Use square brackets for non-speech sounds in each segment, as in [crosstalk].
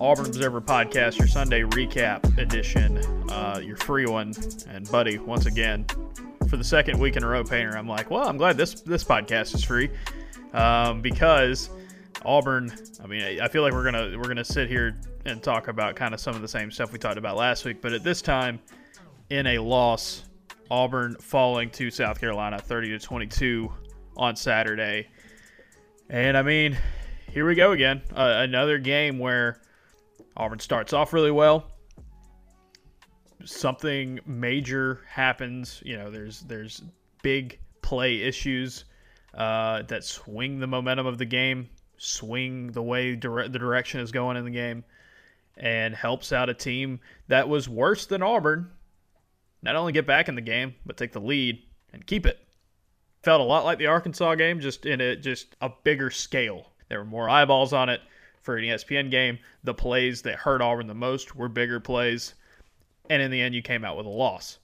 Auburn Observer Podcast, your Sunday recap edition, uh, your free one. And buddy, once again, for the second week in a row, Painter, I'm like, well, I'm glad this this podcast is free um, because Auburn. I mean, I feel like we're gonna we're gonna sit here and talk about kind of some of the same stuff we talked about last week, but at this time, in a loss, Auburn falling to South Carolina, 30 to 22 on Saturday. And I mean, here we go again. Uh, another game where Auburn starts off really well. Something major happens. You know, there's there's big play issues uh, that swing the momentum of the game, swing the way dire- the direction is going in the game, and helps out a team that was worse than Auburn. Not only get back in the game, but take the lead and keep it. Felt a lot like the Arkansas game, just in a just a bigger scale. There were more eyeballs on it for an ESPN game. The plays that hurt Auburn the most were bigger plays, and in the end, you came out with a loss.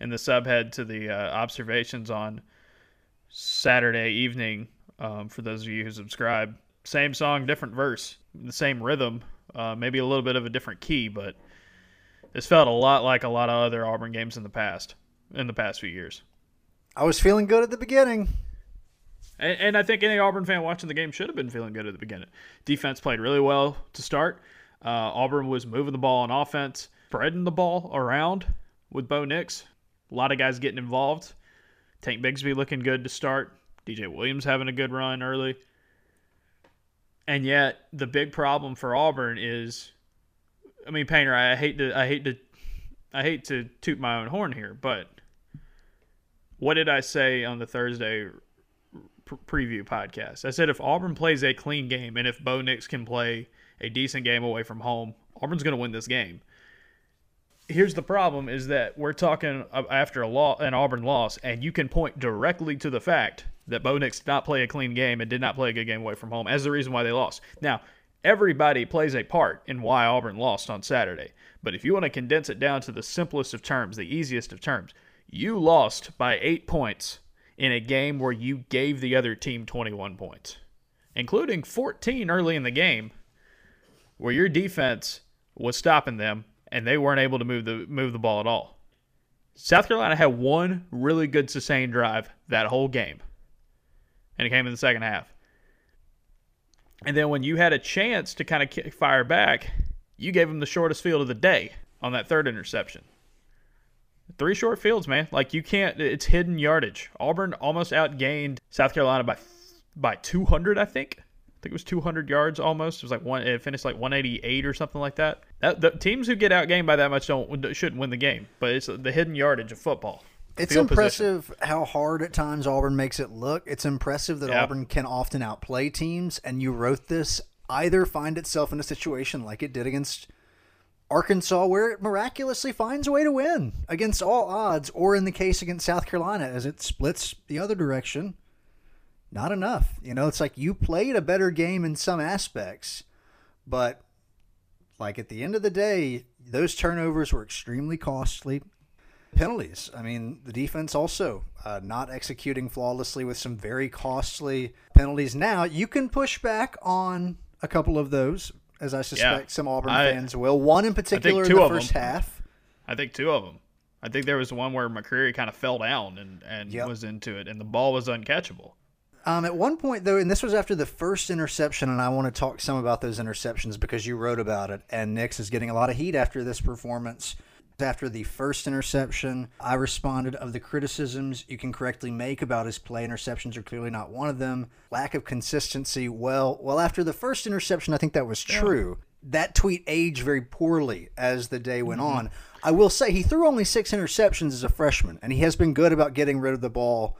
And the subhead to the uh, observations on Saturday evening, um, for those of you who subscribe, same song, different verse, the same rhythm, uh, maybe a little bit of a different key, but this felt a lot like a lot of other Auburn games in the past, in the past few years. I was feeling good at the beginning. And, and, I think any Auburn fan watching the game should have been feeling good at the beginning. Defense played really well to start. Uh, Auburn was moving the ball on offense, spreading the ball around with Bo Nix. A lot of guys getting involved. Tank Bigsby looking good to start. DJ Williams having a good run early. And yet the big problem for Auburn is I mean Painter, I hate to I hate to I hate to toot my own horn here, but what did I say on the Thursday preview podcast. I said if Auburn plays a clean game and if Bo Nix can play a decent game away from home, Auburn's going to win this game. Here's the problem: is that we're talking after a law, an Auburn loss, and you can point directly to the fact that Bo Nix did not play a clean game and did not play a good game away from home as the reason why they lost. Now, everybody plays a part in why Auburn lost on Saturday, but if you want to condense it down to the simplest of terms, the easiest of terms, you lost by eight points in a game where you gave the other team 21 points, including 14 early in the game, where your defense was stopping them and they weren't able to move the move the ball at all. South Carolina had one really good sustained drive that whole game, and it came in the second half. And then when you had a chance to kind of fire back, you gave them the shortest field of the day on that third interception. Three short fields, man. Like you can't. It's hidden yardage. Auburn almost outgained South Carolina by by 200, I think. I think it was 200 yards almost. It was like one. It finished like 188 or something like that. that the teams who get outgained by that much don't shouldn't win the game. But it's the hidden yardage of football. It's impressive position. how hard at times Auburn makes it look. It's impressive that Auburn can often outplay teams. And you wrote this either find itself in a situation like it did against Arkansas, where it miraculously finds a way to win against all odds, or in the case against South Carolina, as it splits the other direction. Not enough. You know, it's like you played a better game in some aspects, but like at the end of the day, those turnovers were extremely costly. Penalties. I mean, the defense also uh, not executing flawlessly with some very costly penalties. Now, you can push back on a couple of those as I suspect yeah, some Auburn I, fans will. One in particular in the first them. half. I think two of them. I think there was one where McCreary kind of fell down and, and yep. was into it, and the ball was uncatchable. Um, at one point, though, and this was after the first interception, and I want to talk some about those interceptions because you wrote about it, and Nix is getting a lot of heat after this performance. After the first interception, I responded of the criticisms you can correctly make about his play. Interceptions are clearly not one of them. Lack of consistency. Well, well, after the first interception, I think that was true. Yeah. That tweet aged very poorly as the day went mm-hmm. on. I will say he threw only six interceptions as a freshman, and he has been good about getting rid of the ball.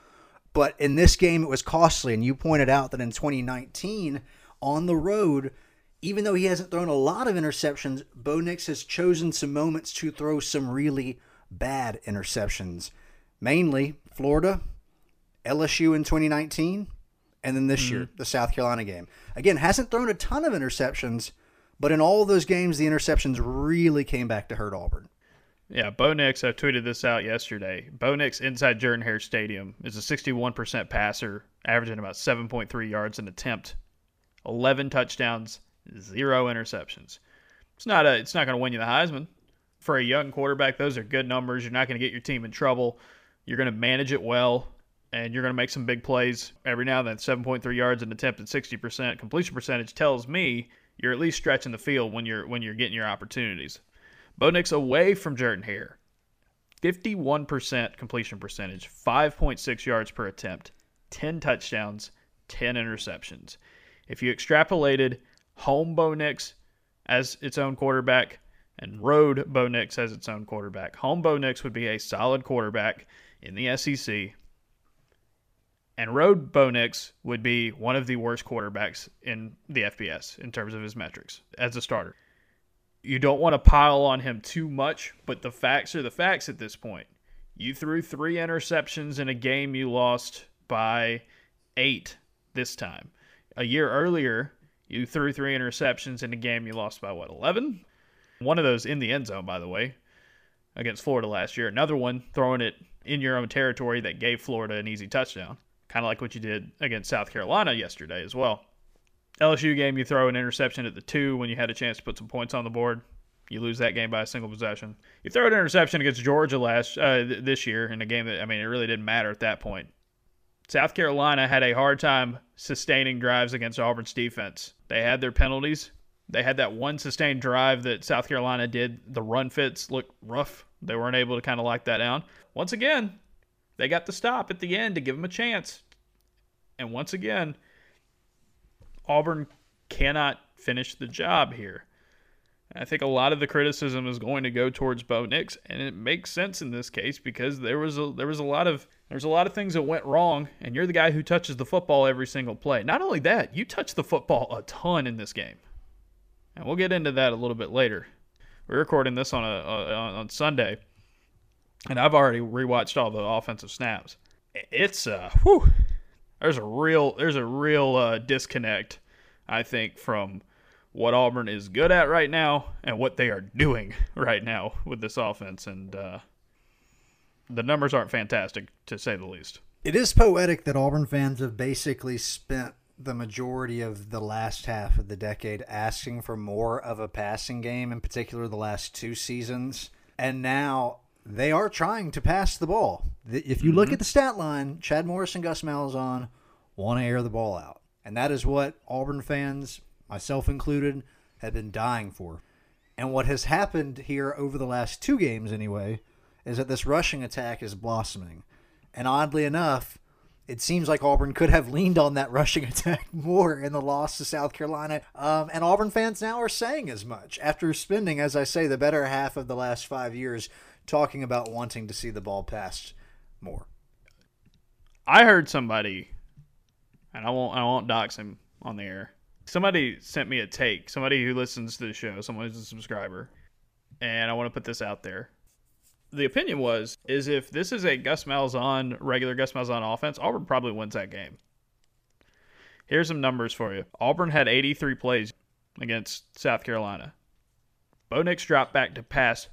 But in this game, it was costly. And you pointed out that in 2019, on the road, even though he hasn't thrown a lot of interceptions, Bo Nix has chosen some moments to throw some really bad interceptions. Mainly Florida, LSU in 2019, And then this mm-hmm. year, the South Carolina game. Again, hasn't thrown a ton of interceptions, but in all of those games, the interceptions really came back to hurt Auburn. Yeah, Bo Nix, I tweeted this out yesterday. Bo Nix inside Jordan Hare Stadium is a 61% passer, averaging about 7.3 yards an attempt, 11 touchdowns, zero interceptions. It's not a, it's not going to win you the Heisman. For a young quarterback, those are good numbers. You're not going to get your team in trouble. You're going to manage it well, and you're going to make some big plays every now and then. 7.3 yards an attempt at 60% completion percentage tells me you're at least stretching the field when you're when you're getting your opportunities. Bo Nix away from Jordan Hare. 51% completion percentage, 5.6 yards per attempt, 10 touchdowns, 10 interceptions. If you extrapolated home Bo Nix as its own quarterback and road Bo Nix as its own quarterback, home Bo Nix would be a solid quarterback in the SEC. And road Bo Nix would be one of the worst quarterbacks in the FBS in terms of his metrics as a starter you don't want to pile on him too much, but the facts are the facts at this point. You threw three interceptions in a game you lost by eight this time. A year earlier, you threw three interceptions in a game you lost by what, 11? One of those in the end zone, by the way, against Florida last year. Another one throwing it in your own territory that gave Florida an easy touchdown, kind of like what you did against South Carolina yesterday as well. LSU game, you throw an interception at the two when you had a chance to put some points on the board. You lose that game by a single possession. You throw an interception against Georgia last uh, th- this year in a game that I mean it really didn't matter at that point. South Carolina had a hard time sustaining drives against Auburn's defense. They had their penalties. They had that one sustained drive that South Carolina did. The run fits looked rough. They weren't able to kind of lock that down. Once again, they got the stop at the end to give them a chance. And once again, Auburn cannot finish the job here. I think a lot of the criticism is going to go towards Bo Nix, and it makes sense in this case because there was a there was a lot of there's a lot of things that went wrong, and you're the guy who touches the football every single play. Not only that, you touch the football a ton in this game, and we'll get into that a little bit later. We're recording this on a, a on Sunday, and I've already rewatched all the offensive snaps. It's uh, whew, there's a real there's a real uh, disconnect, I think, from what Auburn is good at right now and what they are doing [laughs] right now with this offense, and uh, the numbers aren't fantastic to say the least. It is poetic that Auburn fans have basically spent the majority of the last half of the decade asking for more of a passing game, in particular the last two seasons. And now they are trying to pass the ball. If you look mm-hmm. at the stat line, Chad Morris and Gus Malzahn want to air the ball out. And that is what Auburn fans, myself included, have been dying for. And what has happened here over the last two games, anyway, is that this rushing attack is blossoming. And oddly enough, it seems like Auburn could have leaned on that [laughs] rushing attack more in the loss to South Carolina. Um, and Auburn fans now are saying as much after spending, as I say, the better half of the last five years talking about wanting to see the ball passed more. I heard somebody, and I won't I won't dox him on the air. Somebody sent me a take. Somebody who listens to the show, someone who's a subscriber, and I want to put this out there. The opinion was is if this is a Gus Malzahn regular Gus Malzahn offense, Auburn probably wins that game. Here's some numbers for you. Auburn had 83 plays against South Carolina. Bo Nix dropped back to pass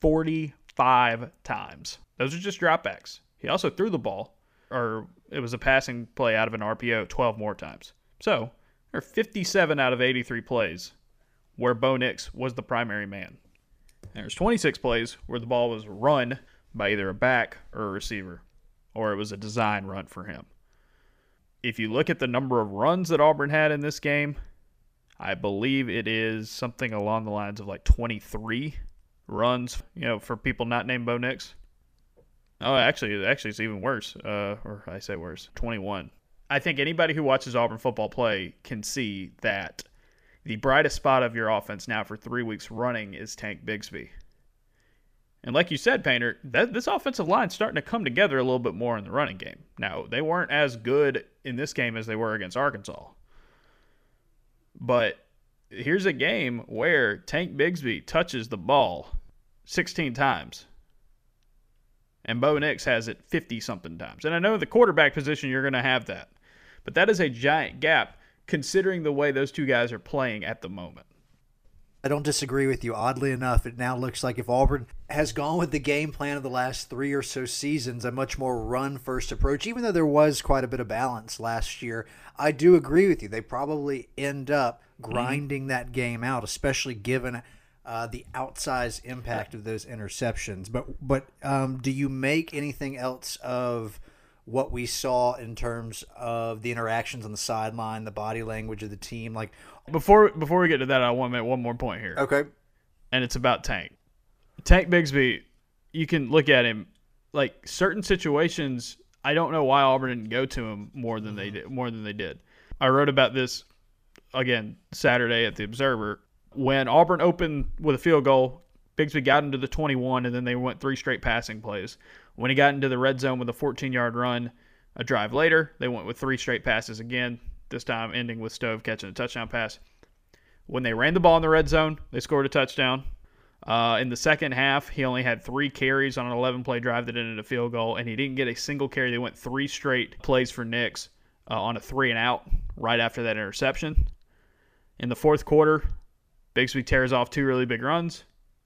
45 times. Those are just dropbacks. He also threw the ball, or it was a passing play out of an RPO 12 more times. So are 57 out of 83 plays where Bo Nix was the primary man. There's 26 plays where the ball was run by either a back or a receiver, or it was a design run for him. If you look at the number of runs that Auburn had in this game, I believe it is something along the lines of like 23 runs, you know, for people not named Bo Nix. Oh, actually, actually, it's even worse. Uh, or I say worse, 21. I think anybody who watches Auburn football play can see that the brightest spot of your offense now for three weeks running is Tank Bigsby. And like you said, Painter, that, this offensive line starting to come together a little bit more in the running game. Now, they weren't as good in this game as they were against Arkansas. But here's a game where Tank Bigsby touches the ball 16 times. And Bo Nix has it 50 something times. And I know the quarterback position, you're going to have that. But that is a giant gap considering the way those two guys are playing at the moment. I don't disagree with you. Oddly enough, it now looks like if Auburn has gone with the game plan of the last three or so seasons, a much more run first approach, even though there was quite a bit of balance last year, I do agree with you. They probably end up grinding mm-hmm. that game out, especially given uh, the outsized impact of those interceptions. But but um, do you make anything else of what we saw in terms of the interactions on the sideline, the body language of the team? Like before before we get to that, I want to make one more point here. Okay. And it's about Tank. Tank Bigsby, you can look at him like certain situations. I don't know why Auburn didn't go to him more than they mm-hmm. did. More than they did. I wrote about this again Saturday at the Observer when Auburn opened with a field goal. Bigsby got into the 21, and then they went three straight passing plays. When he got into the red zone with a 14 yard run, a drive later, they went with three straight passes again this time ending with Stove catching a touchdown pass. When they ran the ball in the red zone, they scored a touchdown. Uh, in the second half, he only had three carries on an 11 play drive that ended a field goal, and he didn't get a single carry. They went three straight plays for Nix uh, on a three and out right after that interception. In the fourth quarter, Bigsby tears off two really big runs,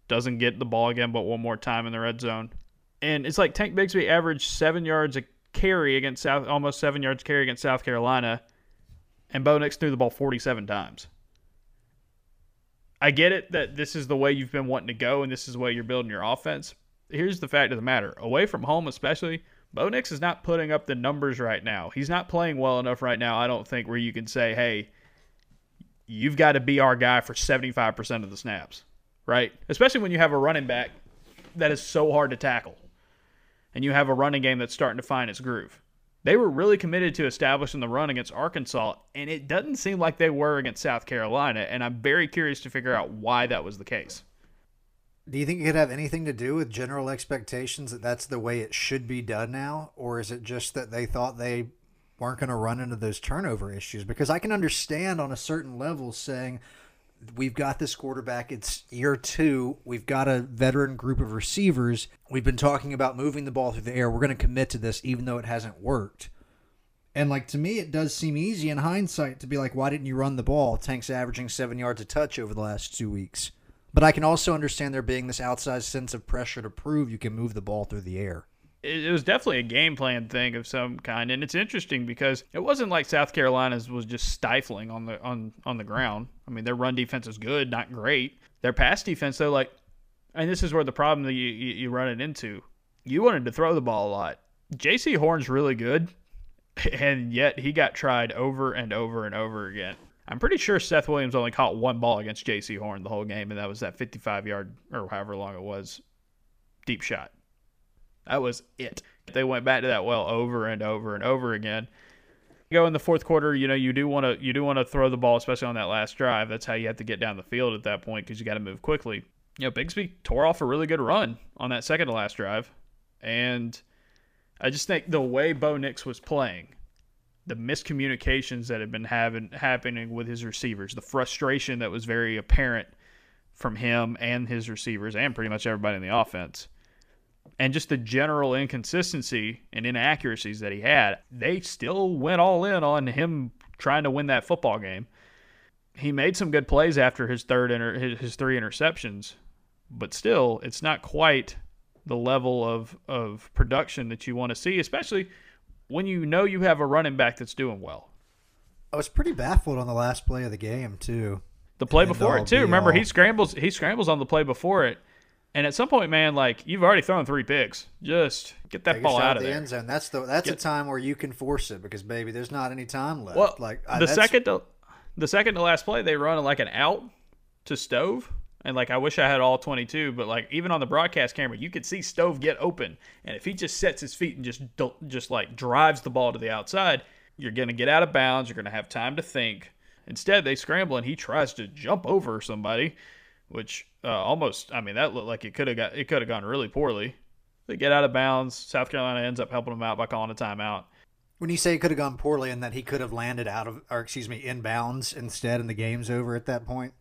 doesn't get the ball again, but one more time in the red zone. And it's like Tank Bigsby averaged seven yards a carry against South, almost seven yards carry against South Carolina and Bo Nix threw the ball 47 times. I get it that this is the way you've been wanting to go and this is the way you're building your offense. Here's the fact of the matter away from home, especially, Bo Nix is not putting up the numbers right now. He's not playing well enough right now, I don't think, where you can say, hey, you've got to be our guy for 75% of the snaps, right? Especially when you have a running back that is so hard to tackle and you have a running game that's starting to find its groove. They were really committed to establishing the run against Arkansas, and it doesn't seem like they were against South Carolina. And I'm very curious to figure out why that was the case. Do you think it could have anything to do with general expectations that that's the way it should be done now? Or is it just that they thought they weren't going to run into those turnover issues? Because I can understand on a certain level saying, we've got this quarterback. It's year two. We've got a veteran group of receivers. We've been talking about moving the ball through the air. We're going to commit to this, even though it hasn't worked. And like to me, it does seem easy in hindsight to be like, why didn't you run the ball? Tank's averaging seven yards a touch over the last two weeks. But I can also understand there being this outsized sense of pressure to prove you can move the ball through the air it was definitely a game plan thing of some kind, and it's interesting because it wasn't like South Carolina's was just stifling on the on on the ground. I mean, their run defense is good, not great. Their pass defense, though, like, and this is where the problem that you, you, you run it into. You wanted to throw the ball a lot. Jaycee Horn's really good, [laughs] and yet he got tried over and over and over again. I'm pretty sure Seth Williams only caught one ball against J.C. Horn the whole game, and that was that 55 yard or however long it was deep shot. That was it. They went back to that well over and over and over again. Go in the fourth quarter, you know, you do want to you do want to throw the ball, especially on that last drive. That's how you have to get down the field at that point because you got to move quickly. You know, Bigsby tore off a really good run on that second to last drive, and I just think the way Bo Nix was playing, the miscommunications that had been having happening with his receivers, the frustration that was very apparent from him and his receivers and pretty much everybody in the offense and just the general inconsistency and inaccuracies that he had, they still went all in on him trying to win that football game. He made some good plays after his third inter- his, his three interceptions, but still, it's not quite the level of of production that you want to see, especially when you know you have a running back that's doing well. I was pretty baffled on the last play of the game too. The play before it too. Remember, all... he scrambles. He scrambles on the play before it, and at some point, man, like you've already thrown three picks, just get that Take ball out of the there. end zone. That's the that's get, a time where you can force it because baby, there's not any time left. Well, like the second to the second to last play, they run like an out to Stove, and like I wish I had all 22, but like even on the broadcast camera, you could see Stove get open, and if he just sets his feet and just just like drives the ball to the outside, you're gonna get out of bounds. You're gonna have time to think. Instead, they scramble and he tries to jump over somebody which uh, almost I mean that looked like it could have got it could have gone really poorly. They get out of bounds. South Carolina ends up helping them out by calling a timeout. When you say it could have gone poorly and that he could have landed out of or excuse me in bounds instead and the game's over at that point,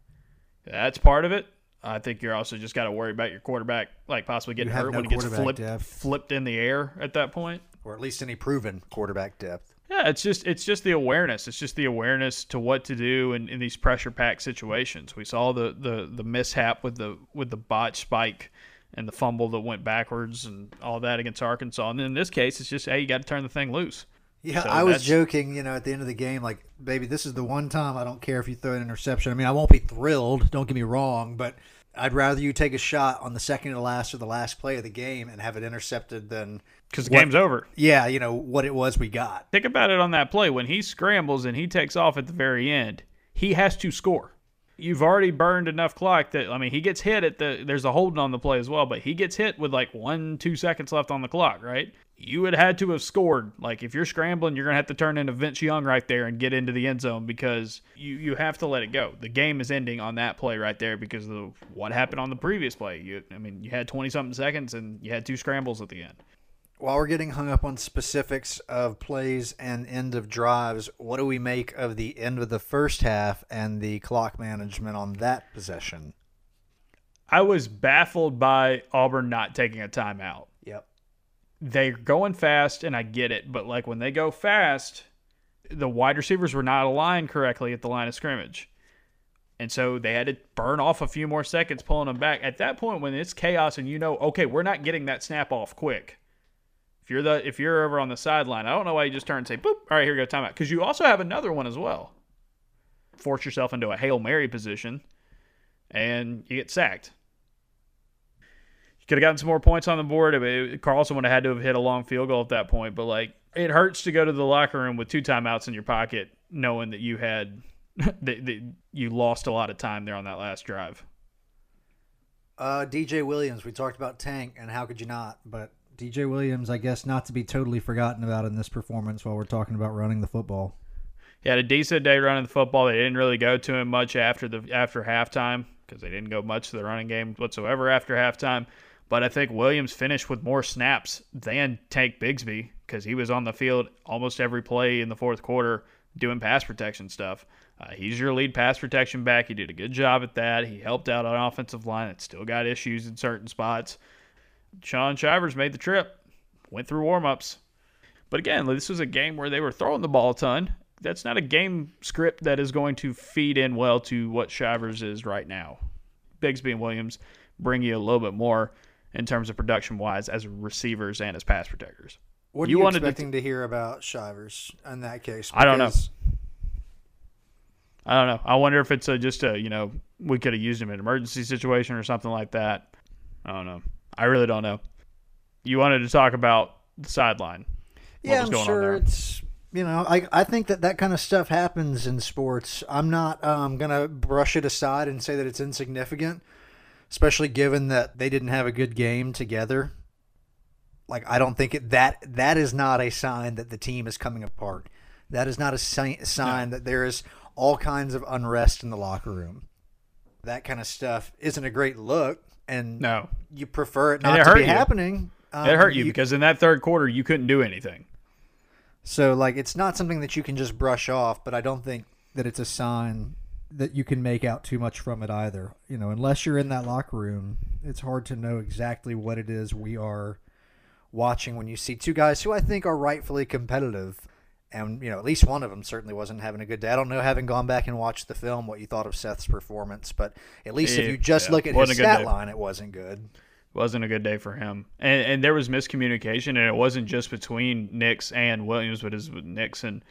that's part of it. I think you're also just got to worry about your quarterback, like possibly getting hurt no when he gets flipped, flipped in the air at that point, or at least any proven quarterback depth. Yeah, it's just it's just the awareness. It's just the awareness to what to do in, in these pressure packed situations. We saw the, the the mishap with the with the botch spike and the fumble that went backwards and all that against Arkansas. And in this case, it's just hey, you got to turn the thing loose. Yeah, so I was joking, you know, at the end of the game, like, baby, this is the one time I don't care if you throw an interception. I mean, I won't be thrilled, don't get me wrong, but I'd rather you take a shot on the second to last or the last play of the game and have it intercepted than because the game's over. Yeah, you know what it was we got. Think about it on that play when he scrambles and he takes off at the very end. He has to score. You've already burned enough clock that I mean he gets hit at the there's a holding on the play as well, but he gets hit with like one two seconds left on the clock, right? You would had to have scored. Like if you're scrambling, you're gonna have to turn into Vince Young right there and get into the end zone because you you have to let it go. The game is ending on that play right there because of what happened on the previous play. You I mean you had twenty something seconds and you had two scrambles at the end while we're getting hung up on specifics of plays and end of drives, what do we make of the end of the first half and the clock management on that possession? I was baffled by Auburn not taking a timeout. Yep. They're going fast, and I get it, but like when they go fast, the wide receivers were not aligned correctly at the line of scrimmage. And so they had to burn off a few more seconds pulling them back. At that point, when it's chaos and you know, okay, we're not getting that snap off quick if you're the if you're over on the sideline, I don't know why you just turn and say, "Boop!" All right, here we go, timeout. Because you also have another one as well. Force yourself into a hail mary position, and you get sacked. You could have gotten some more points on the board. I mean, Carlson would have had to have hit a long field goal at that point. But like, it hurts to go to the locker room with two timeouts in your pocket, knowing that you had [laughs] that, that you lost a lot of time there on that last drive. Uh, DJ Williams, we talked about Tank, and how could you not? But DJ Williams, I guess, not to be totally forgotten about in this performance while we're talking about running the football. He had a decent day running the football. They didn't really go to him much after the after halftime because they didn't go much to the running game whatsoever after halftime. But I think Williams finished with more snaps than Tank Bigsby because he was on the field almost every play in the fourth quarter doing pass protection stuff. Uh, he's your lead pass protection back. He did a good job at that. He helped out on offensive line. It still got issues in certain spots. Shaun Shivers made the trip, went through warmups. But again, this was a game where they were throwing the ball a ton. That's not a game script that is going to feed in well to what Shivers is right now. Bigsby and Williams bring you a little bit more in terms of production wise as receivers and as pass protectors. What are you, you expecting to, to, hear about Shivers in that case? Because I don't know. I don't know. I wonder if it's a, just a you know we could have used him in an emergency situation or something like that. I don't know. I really don't know. You wanted to talk about the sideline. Yeah, I'm sure it's you know I I think that that kind of stuff happens in sports. I'm not um, gonna brush it aside and say that it's insignificant, especially given that they didn't have a good game together. Like I don't think it, that that is not a sign that the team is coming apart. That is not a si- sign no. that there is all kinds of unrest in the locker room. That kind of stuff isn't a great look and no, you prefer it not it to be you. happening. Um, it hurt you, you because in that third quarter you couldn't do anything. So like it's not something that you can just brush off, but I don't think that it's a sign that you can make out too much from it either. You know, unless you're in that locker room, it's hard to know exactly what it is we are watching when you see two guys who I think are rightfully competitive and you know at least one of them certainly wasn't having a good day. I don't know, having gone back and watched the film, what you thought of Seth's performance, but at least if you just yeah, look at his stat line, it wasn't good. Wasn't a good day for him, and and there was miscommunication, and it wasn't just between Nix and Williams, but it was Nix and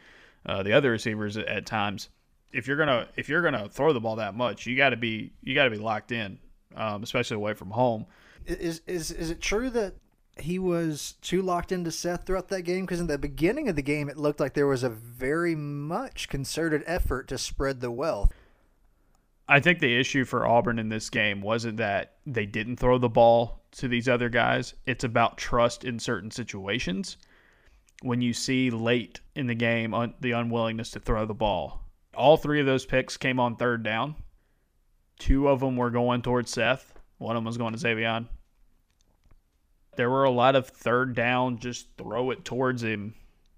uh, the other receivers at, at times. If you're gonna if you're gonna throw the ball that much, you got to be you got to be locked in, um, especially away from home. Is is is it true that he was too locked into Seth throughout that game because in the beginning of the game it looked like there was a very much concerted effort to spread the wealth. I think the issue for Auburn in this game wasn't that they didn't throw the ball to these other guys. It's about trust in certain situations. When you see late in the game the unwillingness to throw the ball, all three of those picks came on third down. Two of them were going towards Seth. One of them was going to Xavier there were a lot of third down, just throw it towards him.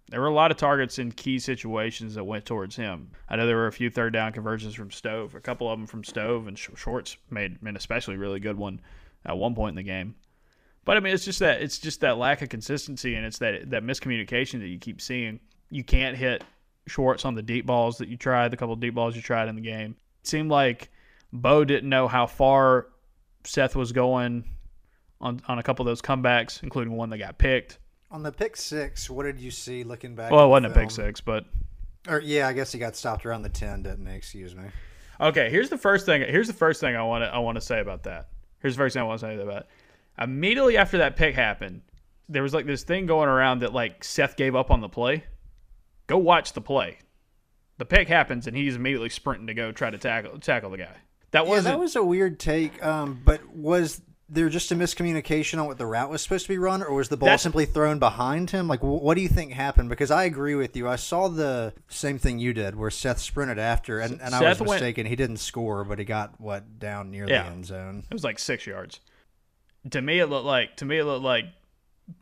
There were a lot of targets in key situations that went towards him. I know there were a few third down conversions from Stove, a couple of them from Stove, and Schwartz made an especially really good one at one point in the game. But I mean, it's just that it's just that lack of consistency, and it's that that miscommunication that you keep seeing. You can't hit Schwartz on the deep balls that you tried, the couple deep balls you tried in the game. It seemed like Bo didn't know how far Seth was going on, on a couple of those comebacks, including one that got picked. On the pick six, what did you see looking back? Well, it wasn't a pick six, but or yeah, I guess he got stopped around the ten, didn't he? Excuse me. Okay, here's the first thing. Here's the first thing I want to I want to say about that. Here's the first thing I want to say about it. Immediately after that pick happened, there was like this thing going around that like Seth gave up on the play. Go watch the play. The pick happens and he's immediately sprinting to go try to tackle tackle the guy. That was yeah, that was a weird take. Um, but was there just a miscommunication on what the route was supposed to be run, or was the ball That's, simply thrown behind him? Like, what do you think happened? Because I agree with you. I saw the same thing you did, where Seth sprinted after, and, and I was mistaken. Went, he didn't score, but he got what down near yeah, the end zone. It was like six yards. To me, it looked like to me it looked like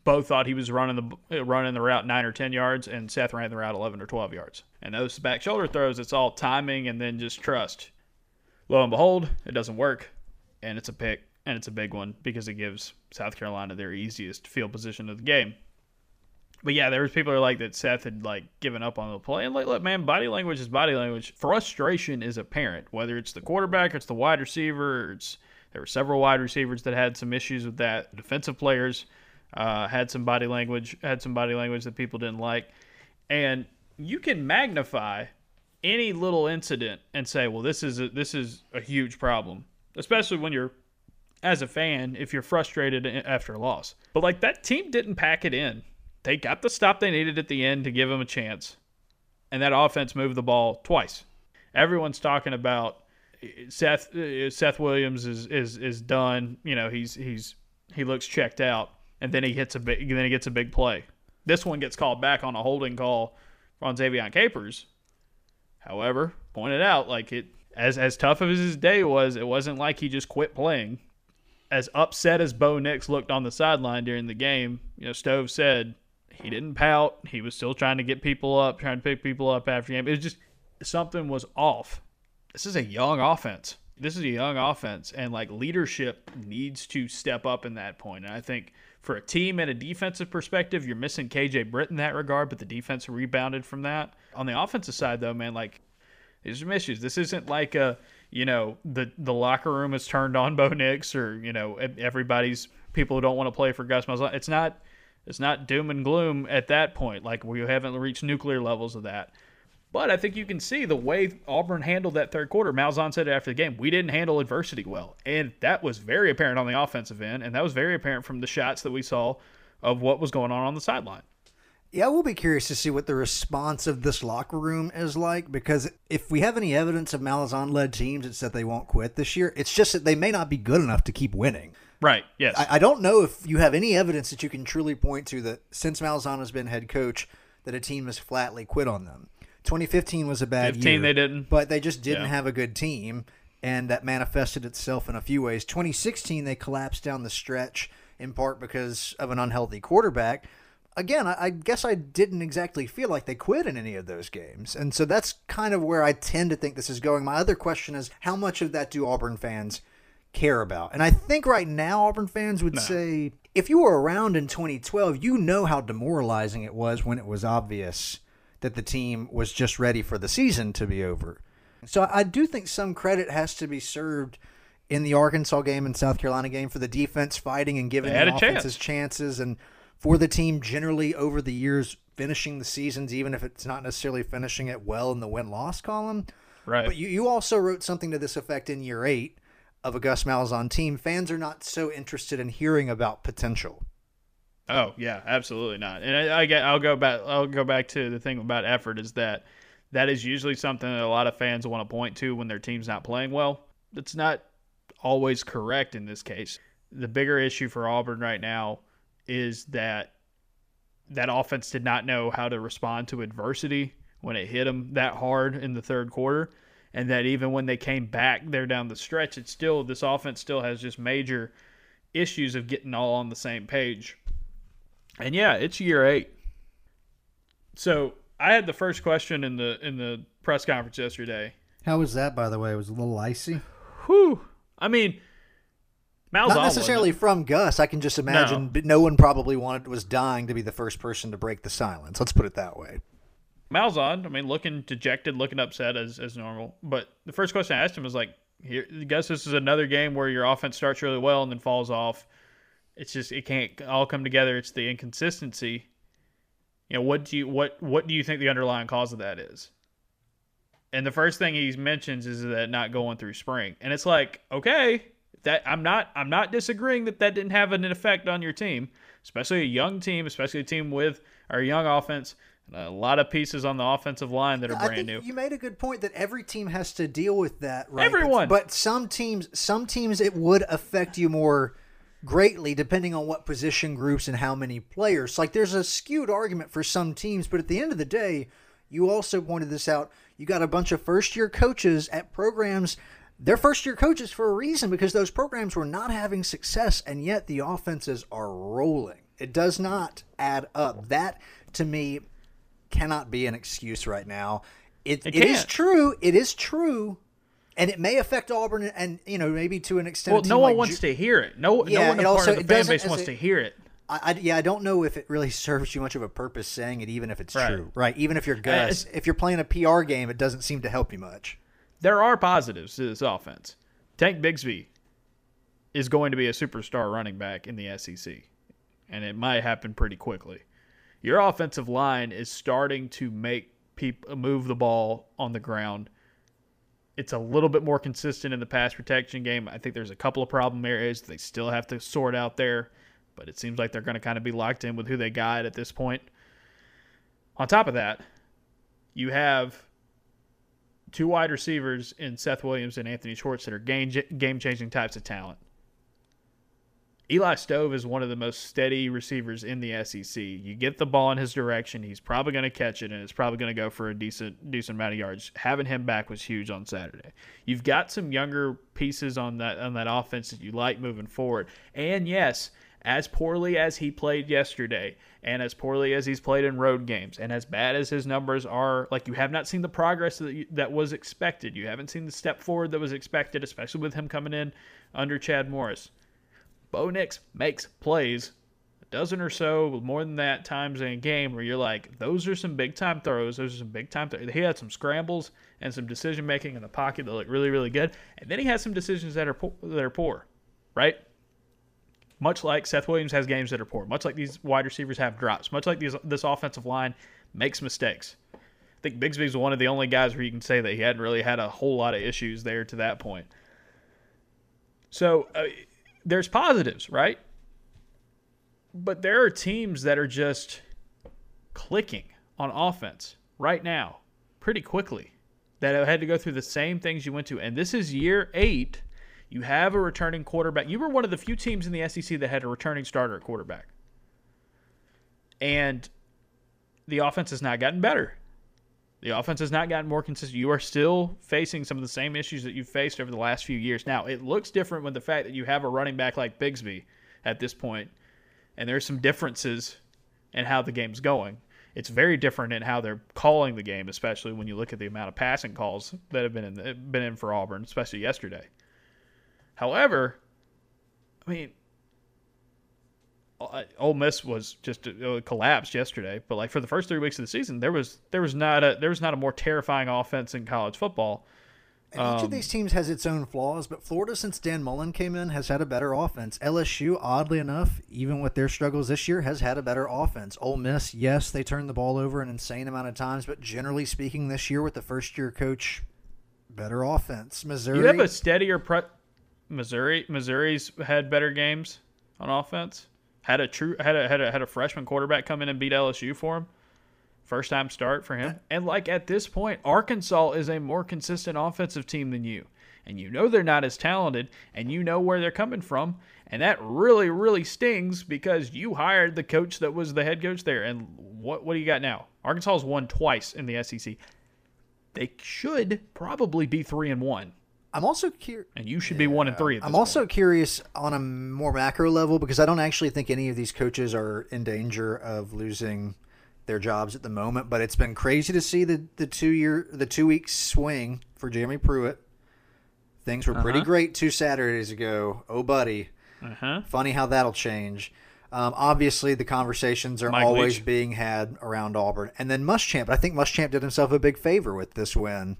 both thought he was running the uh, running the route nine or ten yards, and Seth ran the route eleven or twelve yards. And those back shoulder throws, it's all timing and then just trust. Lo and behold, it doesn't work, and it's a pick, and it's a big one because it gives South Carolina their easiest field position of the game. But yeah, there was people who are like that Seth had like given up on the play. And like, look, man, body language is body language. Frustration is apparent, whether it's the quarterback, it's the wide receiver. it's there were several wide receivers that had some issues with that. Defensive players uh, had some body language, had some body language that people didn't like, and you can magnify any little incident and say, well, this is a, this is a huge problem, especially when you're as a fan if you're frustrated after a loss. But like that team didn't pack it in. They got the stop they needed at the end to give them a chance. And that offense moved the ball twice. Everyone's talking about Seth uh, Seth Williams is is is done. You know, he's he's he looks checked out and then he hits a big then he gets a big play. This one gets called back on a holding call on Ze'Vian Capers However, pointed out like it as as tough as his day was, it wasn't like he just quit playing. As upset as Bo Nix looked on the sideline during the game, you know, Stove said he didn't pout. He was still trying to get people up, trying to pick people up after game. It was just something was off. This is a young offense. This is a young offense, and like leadership needs to step up in that point. And I think for a team and a defensive perspective, you're missing KJ Britt in that regard, but the defense rebounded from that. On the offensive side, though, man, like there's some issues. This isn't like a you know the the locker room is turned on Bo Nix or you know everybody's people who don't want to play for Gus Malzahn. It's not it's not doom and gloom at that point. Like we haven't reached nuclear levels of that. But I think you can see the way Auburn handled that third quarter. Malzahn said it after the game, we didn't handle adversity well. And that was very apparent on the offensive end. And that was very apparent from the shots that we saw of what was going on on the sideline. Yeah, we'll be curious to see what the response of this locker room is like because if we have any evidence of Malzahn led teams, it's that they won't quit this year. It's just that they may not be good enough to keep winning. Right, yes. I, I don't know if you have any evidence that you can truly point to that since Malzahn has been head coach, that a team has flatly quit on them. 2015 was a bad 15 year. they didn't. But they just didn't yeah. have a good team, and that manifested itself in a few ways. 2016, they collapsed down the stretch in part because of an unhealthy quarterback. Again, I, I guess I didn't exactly feel like they quit in any of those games. And so that's kind of where I tend to think this is going. My other question is how much of that do Auburn fans care about? And I think right now Auburn fans would no. say if you were around in 2012, you know how demoralizing it was when it was obvious that the team was just ready for the season to be over. So I do think some credit has to be served in the Arkansas game and South Carolina game for the defense fighting and giving the offenses chance. chances and for the team generally over the years finishing the seasons even if it's not necessarily finishing it well in the win-loss column. Right. But you, you also wrote something to this effect in year 8 of a Gus Malzahn team. Fans are not so interested in hearing about potential. Oh yeah, absolutely not. And I, I get, I'll go back. I'll go back to the thing about effort is that that is usually something that a lot of fans want to point to when their team's not playing well. That's not always correct in this case. The bigger issue for Auburn right now is that that offense did not know how to respond to adversity when it hit them that hard in the third quarter and that even when they came back there down the stretch it's still this offense still has just major issues of getting all on the same page and yeah, it's year eight. So I had the first question in the in the press conference yesterday. How was that, by the way? It was a little icy. Whew. I mean, Mal's not necessarily from Gus. I can just imagine. No. no one probably wanted was dying to be the first person to break the silence. Let's put it that way. Malzahn, I mean, looking dejected, looking upset as, as normal. But the first question I asked him was like, here, I guess this is another game where your offense starts really well and then falls off. It's just it can't all come together. It's the inconsistency. You know, what do you what what do you think the underlying cause of that is? And the first thing he mentions is that not going through spring. And it's like, okay, that I'm not I'm not disagreeing that that didn't have an effect on your team, especially a young team, especially a team with our young offense and a lot of pieces on the offensive line that are I brand new. You made a good point that every team has to deal with that, right? Everyone. But, but some teams, some teams, it would affect you more greatly depending on what position groups and how many players. Like there's a skewed argument for some teams, but at the end of the day, you also pointed this out. You got a bunch of first year coaches at programs. They're first year coaches for a reason because those programs were not having success, and yet the offenses are rolling. It does not add up. That to me cannot be an excuse right now. It, it, it is true. It is true. And it may affect Auburn, and you know maybe to an extent. Well, no one like wants Ju- to hear it. No, yeah, no one part also, of the fan base wants to hear it. I, I, yeah, I don't know if it really [laughs] serves you much of a purpose saying it, even if it's right. true, right? Even if you're Gus, uh, if you're playing a PR game, it doesn't seem to help you much. There are positives to this offense. Tank Bigsby is going to be a superstar running back in the SEC, and it might happen pretty quickly your offensive line is starting to make people move the ball on the ground. It's a little bit more consistent in the pass protection game. I think there's a couple of problem areas they still have to sort out there, but it seems like they're going to kind of be locked in with who they got at this point. On top of that, you have two wide receivers in Seth Williams and Anthony Schwartz that are game game changing types of talent. Eli Stove is one of the most steady receivers in the SEC. You get the ball in his direction, he's probably going to catch it, and it's probably going to go for a decent decent amount of yards. Having him back was huge on Saturday. You've got some younger pieces on that on that offense that you like moving forward. And yes, as poorly as he played yesterday, and as poorly as he's played in road games, and as bad as his numbers are, like you have not seen the progress that, you, that was expected. You haven't seen the step forward that was expected, especially with him coming in under Chad Morris. Bo Nix makes plays, a dozen or so, more than that times in a game where you're like, those are some big time throws. Those are some big time. Th-. He had some scrambles and some decision making in the pocket that look really, really good. And then he has some decisions that are po- that are poor, right? Much like Seth Williams has games that are poor. Much like these wide receivers have drops. Much like these, this offensive line makes mistakes. I think Bigsby's one of the only guys where you can say that he hadn't really had a whole lot of issues there to that point. So uh, there's positives, right? But there are teams that are just clicking on offense right now pretty quickly that have had to go through the same things you went to. And this is year eight. You have a returning quarterback. You were one of the few teams in the SEC that had a returning starter at quarterback. And the offense has not gotten better. The offense has not gotten more consistent. You are still facing some of the same issues that you've faced over the last few years. Now, it looks different with the fact that you have a running back like Bigsby at this point, and there's some differences in how the game's going. It's very different in how they're calling the game, especially when you look at the amount of passing calls that have been in the, been in for Auburn, especially yesterday. However, I mean, Ole Miss was just uh, collapsed yesterday, but like for the first three weeks of the season, there was there was not a there was not a more terrifying offense in college football. And each um, of these teams has its own flaws, but Florida, since Dan Mullen came in, has had a better offense. LSU, oddly enough, even with their struggles this year, has had a better offense. Ole Miss, yes, they turned the ball over an insane amount of times, but generally speaking, this year with the first year coach, better offense. Missouri, you have a steadier pre- Missouri. Missouri's had better games on offense had a true had a had a had a freshman quarterback come in and beat LSU for him. First time start for him. And like at this point, Arkansas is a more consistent offensive team than you. And you know they're not as talented and you know where they're coming from. And that really, really stings because you hired the coach that was the head coach there. And what what do you got now? Arkansas has won twice in the SEC. They should probably be three and one. I'm also curious. And you should yeah. be one and three. I'm also point. curious on a more macro level because I don't actually think any of these coaches are in danger of losing their jobs at the moment. But it's been crazy to see the the two year the two week swing for Jeremy Pruitt. Things were uh-huh. pretty great two Saturdays ago. Oh, buddy. Uh-huh. Funny how that'll change. Um, obviously, the conversations are Mike always Leach. being had around Auburn, and then Muschamp. I think Muschamp did himself a big favor with this win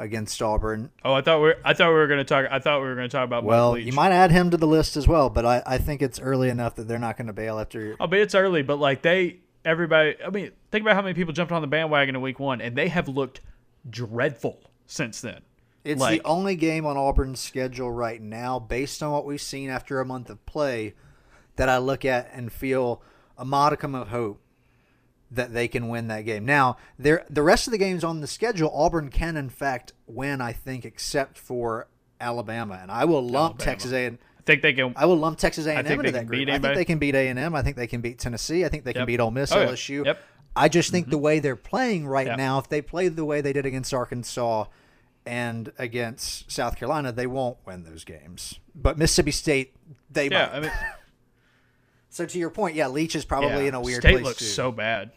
against Auburn. Oh, I thought we were, I thought we were going to talk. I thought we were going to talk about. Well, you might add him to the list as well, but I, I think it's early enough that they're not going to bail after. Oh, but it's early. But like they, everybody. I mean, think about how many people jumped on the bandwagon in week one, and they have looked dreadful since then. It's like- the only game on Auburn's schedule right now, based on what we've seen after a month of play, that I look at and feel a modicum of hope that they can win that game. Now, there the rest of the games on the schedule, Auburn can in fact win, I think, except for Alabama, and I will lump Alabama. Texas A and I think they can. I will lump Texas A and M into that group. I think they can beat A and M. I think they can beat Tennessee. I think they can beat Ole Miss, Oh. LSU. Yep. I just think mm-hmm. the way they're playing right Yep. now, if they play the way they did against Arkansas and against South Carolina, they won't win those games. But Mississippi State, they Yeah, might. I mean, [laughs] so to your point, yeah, Leach is probably yeah, in a weird State place looks too. so bad.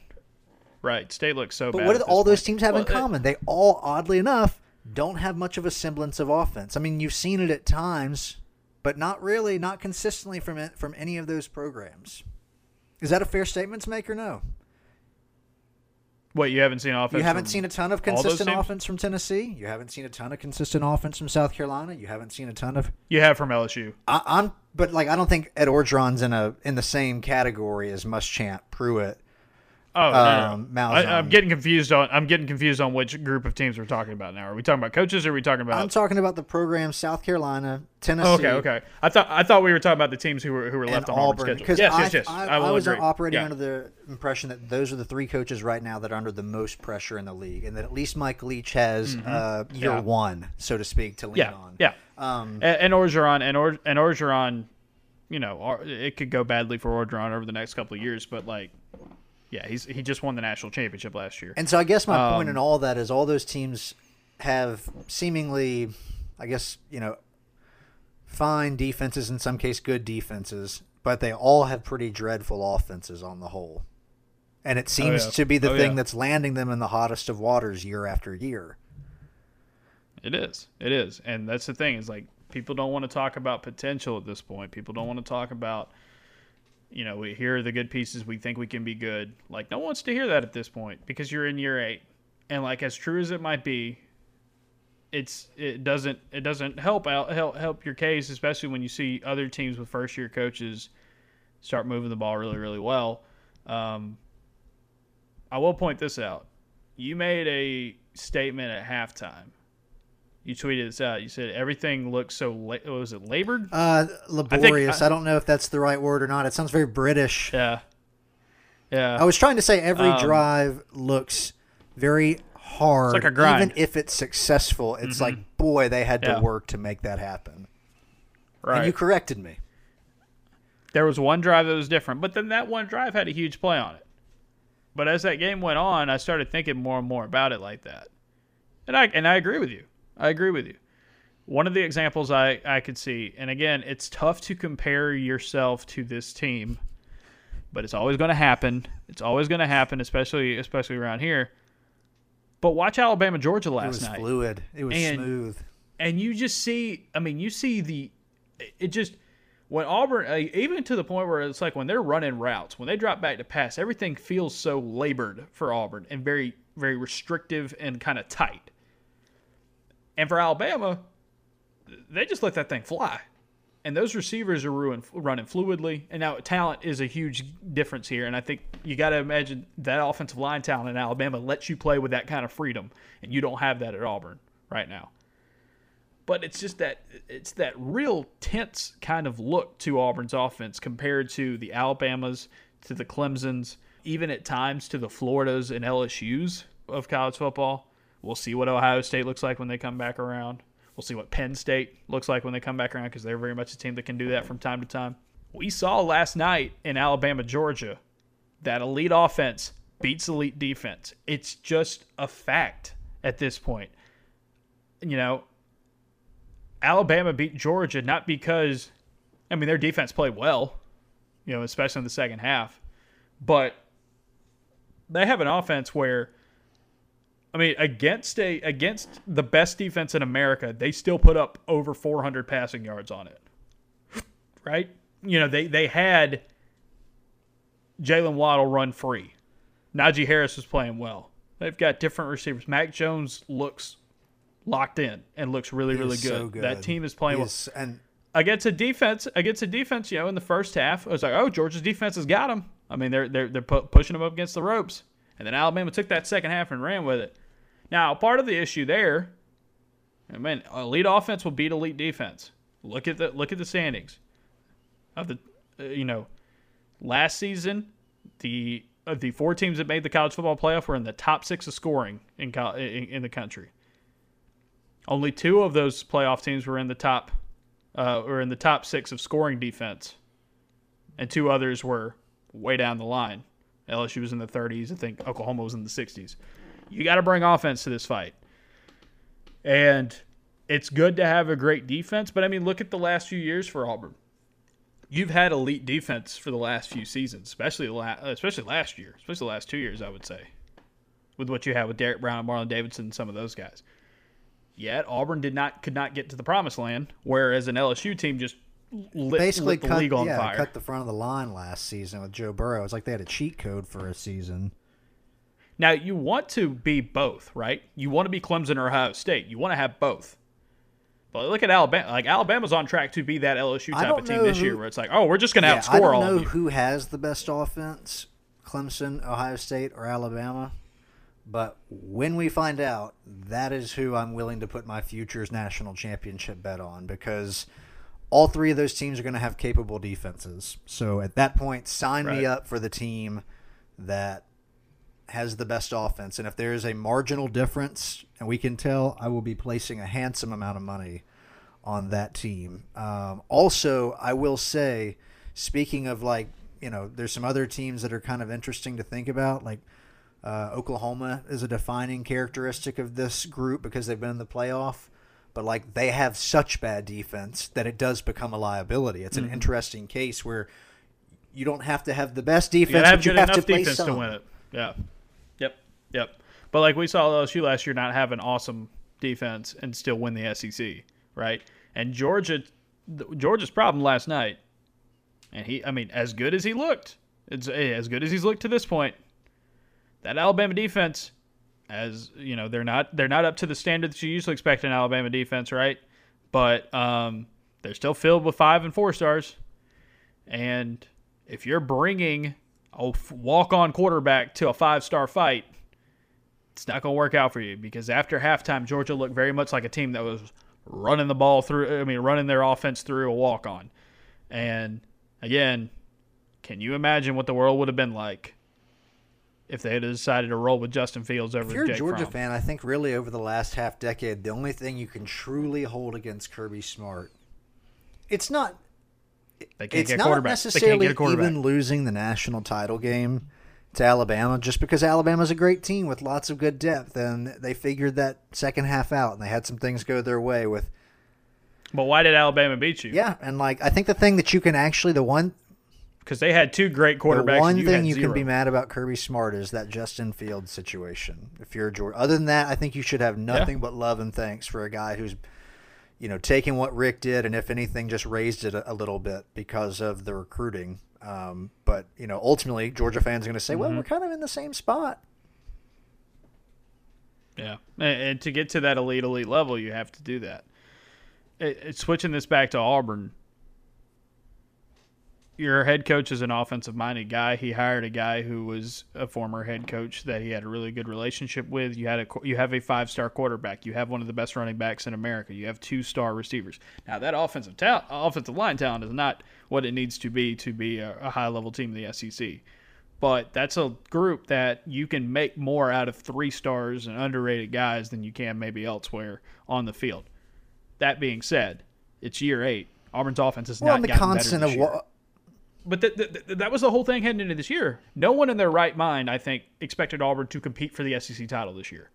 Right, State looks so bad. but what do all those point. teams have in Well, uh, common? They all, oddly enough, don't have much of a semblance of offense. I mean, you've seen it at times, but not really, not consistently from it, from any of those programs. Is that a fair statement to make or no? What you haven't seen offense? You haven't from seen a ton of consistent offense from Tennessee. You haven't seen a ton of consistent offense from South Carolina. You haven't seen a ton of. You have from LSU. I, I'm, but like I don't think Ed Orgeron's in a in the same category as Muschamp, Pruitt. Oh, no, Um, no. I, I'm getting confused on. I'm getting confused on which group of teams we're talking about now. Are we talking about coaches? or Are we talking about? I'm talking about the program South Carolina, Tennessee. Oh, okay, okay. I thought I thought we were talking about the teams who were who were left on Auburn, schedule. Yes, I, yes, yes. I, I, I was agree. operating Yeah. under the impression that those are the three coaches right now that are under the most pressure in the league, and that at least Mike Leach has uh, year Mm-hmm. Yeah. one, so to speak, to lean yeah, on. yeah. Um, and, and Orgeron and or, and Orgeron, you know, it could go badly for Orgeron over the next couple of years, but like, yeah, he's he just won the national championship last year. And so I guess my point Um, in all that is all those teams have seemingly, I guess, you know, fine defenses, in some case good defenses, but they all have pretty dreadful offenses on the whole. And it seems Oh, yeah. to be the Oh, thing yeah. that's landing them in the hottest of waters year after year. It is. It is. And that's the thing is like people don't want to talk about potential at this point. People don't want to talk about you know, we here are the good pieces we think we can be good. Like no one wants to hear that at this point because you're in year 8. And like as true as it might be, it's it doesn't it doesn't help out help help your case especially when you see other teams with first year coaches start moving the ball really really well. Um, I will point this out. You made a statement at halftime. You tweeted this out. You said everything looks so. La- what was it labored? Uh, laborious. I- I, don't know if that's the right word or not. It sounds very British. Yeah. Yeah. I was trying to say every Um, drive looks very hard. like a grind. Mm-hmm. Even if it's successful, it's like, boy, they had to work to make that happen. right. And you corrected me. there was one drive that was different, but then that one drive had a huge play on it. But as that game went on, I started thinking more and more about it like that. And I and I agree with you. I agree with you. One of the examples I, I could see, and again, it's tough to compare yourself to this team, but it's always going to happen. It's always going to happen, especially especially around here. But watch Alabama Georgia last night. It was night fluid. It was And- smooth. and you just see i mean you see the it just when auburn uh, even to the point where it's like when they're running routes when they drop back to pass everything feels so labored for auburn and very very restrictive and kind of tight and for alabama they just let that thing fly. And those receivers are ruin, running fluidly. And now talent is a huge difference here. And i think you got to imagine that offensive line talent in alabama lets you play with that kind of freedom. And you don't have that at auburn right now. But it's just that it's that real tense kind of look to Auburn's offense compared to the Alabamas, to the Clemsons, even at times to the Floridas and LSU's of college football. We'll see what Ohio State looks like when they come back around. We'll see what Penn State looks like when they come back around because they're very much a team that can do that from time to time. We saw last night in Alabama, Georgia, that elite offense beats elite defense. It's just a fact at this point. You know, Alabama beat Georgia not because, I mean, their defense played well, you know, especially in the second half, but they have an offense where, I mean, against a against the best defense in America, they still put up over 400 passing yards on it, right? You know, they they had Jaylen Waddle run free. Najee Harris was playing well. They've got different receivers. Mac Jones looks locked in and looks really, really good. So good. That team is playing well. And Against a defense, against a defense, you know, in the first half, it was like, oh, Georgia's defense has got them. I mean, they're they're they're pu- pushing them up against the ropes, and then Alabama took that second half and ran with it. Now, part of the issue there, I mean, elite offense will beat elite defense. Look at the look at the standings of the, uh, you know, last season, the of the four teams that made the college football playoff were in the top six of scoring in in, in the country. Only two of those playoff teams were in the top, uh, were in the top six of scoring defense, and two others were way down the line. LSU was in the 30s. I think Oklahoma was in the 60s. You got to bring offense to this fight, and it's good to have a great defense. But I mean, look at the last few years for Auburn. You've had elite defense for the last few seasons, especially the la- especially last year, especially the last two years, I would say, with what you had with Derrick Brown and Marlon Davidson and some of those guys. Yet Auburn did not could not get to the promised land, whereas an LSU team just lit, basically lit the cut, league on yeah, fire. cut the front of the line last season with Joe Burrow. It's like they had a cheat code for a season. Now you want to be both, right? You want to be Clemson or Ohio State. You want to have both. But look at Alabama. Like Alabama's on track to be that LSU type of team this who- year, where it's like, oh, we're just going to Yeah, I outscore don't all know who has the best offense, Clemson, Ohio State, or Alabama. But when we find out, that is who I'm willing to put my futures national championship bet on because all three of those teams are going to have capable defenses. So at that point, sign Right. me up for the team that has the best offense. And if there is a marginal difference, and we can tell, I will be placing a handsome amount of money on that team. Um, also, I will say, speaking of like, you know, there's some other teams that are kind of interesting to think about. Like uh, Oklahoma is a defining characteristic of this group because they've been in the playoff. But like they have such bad defense that it does become a liability. It's an Mm-hmm. interesting case where you don't have to have the best You defense, have but you have to play defense some. to win it. Yeah. Yep. Yep. But like we saw LSU last year not have an awesome defense and still win the SEC, right? And Georgia, Georgia's problem last night, and he, I mean, as good as he looked, it's eh, as good as he's looked to this point. That Alabama defense, as you know, they're not they're not up to the standard that you usually expect in Alabama defense, right? But um, they're still filled with five and four stars, and if you're bringing a walk-on quarterback to a five-star fight, it's not going to work out for you because after halftime, Georgia looked very much like a team that was running the ball through. I mean, running their offense through a walk-on. And again, can you imagine what the world would have been like if they had decided to roll with Justin Fields over If you're a Jake Georgia Fromm? fan, I think really over the last half decade, the only thing you can truly hold against Kirby Smart, it's not They can't it's get a not quarterback. They can't necessarily get a even losing the national title game to Alabama, just because Alabama's a great team with lots of good depth, and they figured that second half out, and they had some things go their way with But why did Alabama beat you? yeah, and like I think the thing that you can actually the one Because they had two great quarterbacks. the one you thing you zero. can be mad about Kirby Smart is that Justin Fields situation. If you're a Georgia, other than that, I think you should have nothing but love and thanks for a guy who's, you know, taking what Richt did and if anything, just raised it a, a little bit because of the recruiting. Um, but you know, ultimately, Georgia fans are going to say, Mm-hmm. "Well, we're kind of in the same spot." Yeah, and, and to get to that elite elite level, you have to do that. It, it- switching this back to Auburn, your head coach is an offensive minded guy. He hired a guy who was a former head coach that he had a really good relationship with. You had a you have a five star quarterback. You have one of the best running backs in America. You have two star receivers. Now that offensive talent, offensive line talent is not what it needs to be to be a, a high level team in the SEC but that's a group that you can make more out of three stars and underrated guys than you can maybe elsewhere on the field. That being said, it's year eight. Auburn's offense is Well, not the constant better of year. what But th- th- th- that was the whole thing heading into this year. No one in their right mind, I think, expected Auburn to compete for the SEC title this year.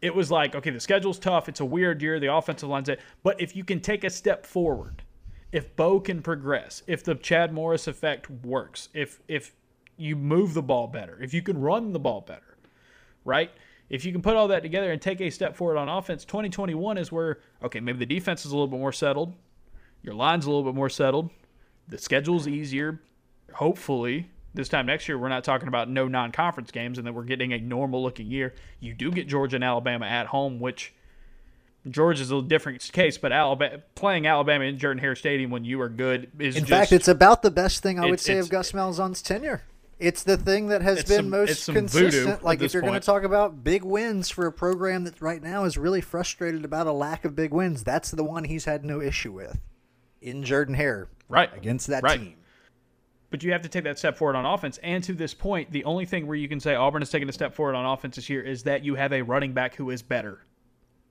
It was like, okay, the schedule's tough. It's a weird year. The offensive line's it. But if you can take a step forward, if Bo can progress, if the Chad Morris effect works, if if you move the ball better, if you can run the ball better, right? If you can put all that together and take a step forward on offense, 2021 is where okay, maybe the defense is a little bit more settled, your line's a little bit more settled, the schedule's easier, hopefully, this time next year, we're not talking about no non conference games and that we're getting a normal looking year. You do get Georgia and Alabama at home, which Georgia's a different case, but Alabama, playing Alabama in Jordan Hare Stadium when you are good is In just, fact, it's about the best thing I would say of Gus Malzahn's tenure. It's the thing that has been some- most it's some voodoo consistent. Like if you're going to talk about big wins for a program that right now is really frustrated about a lack of big wins, that's the one he's had no issue with in Jordan Hare right against that Right. team. But you have to take that step forward on offense. And to this point, the only thing where you can say Auburn is taking a step forward on offense this year is that you have a running back who is better.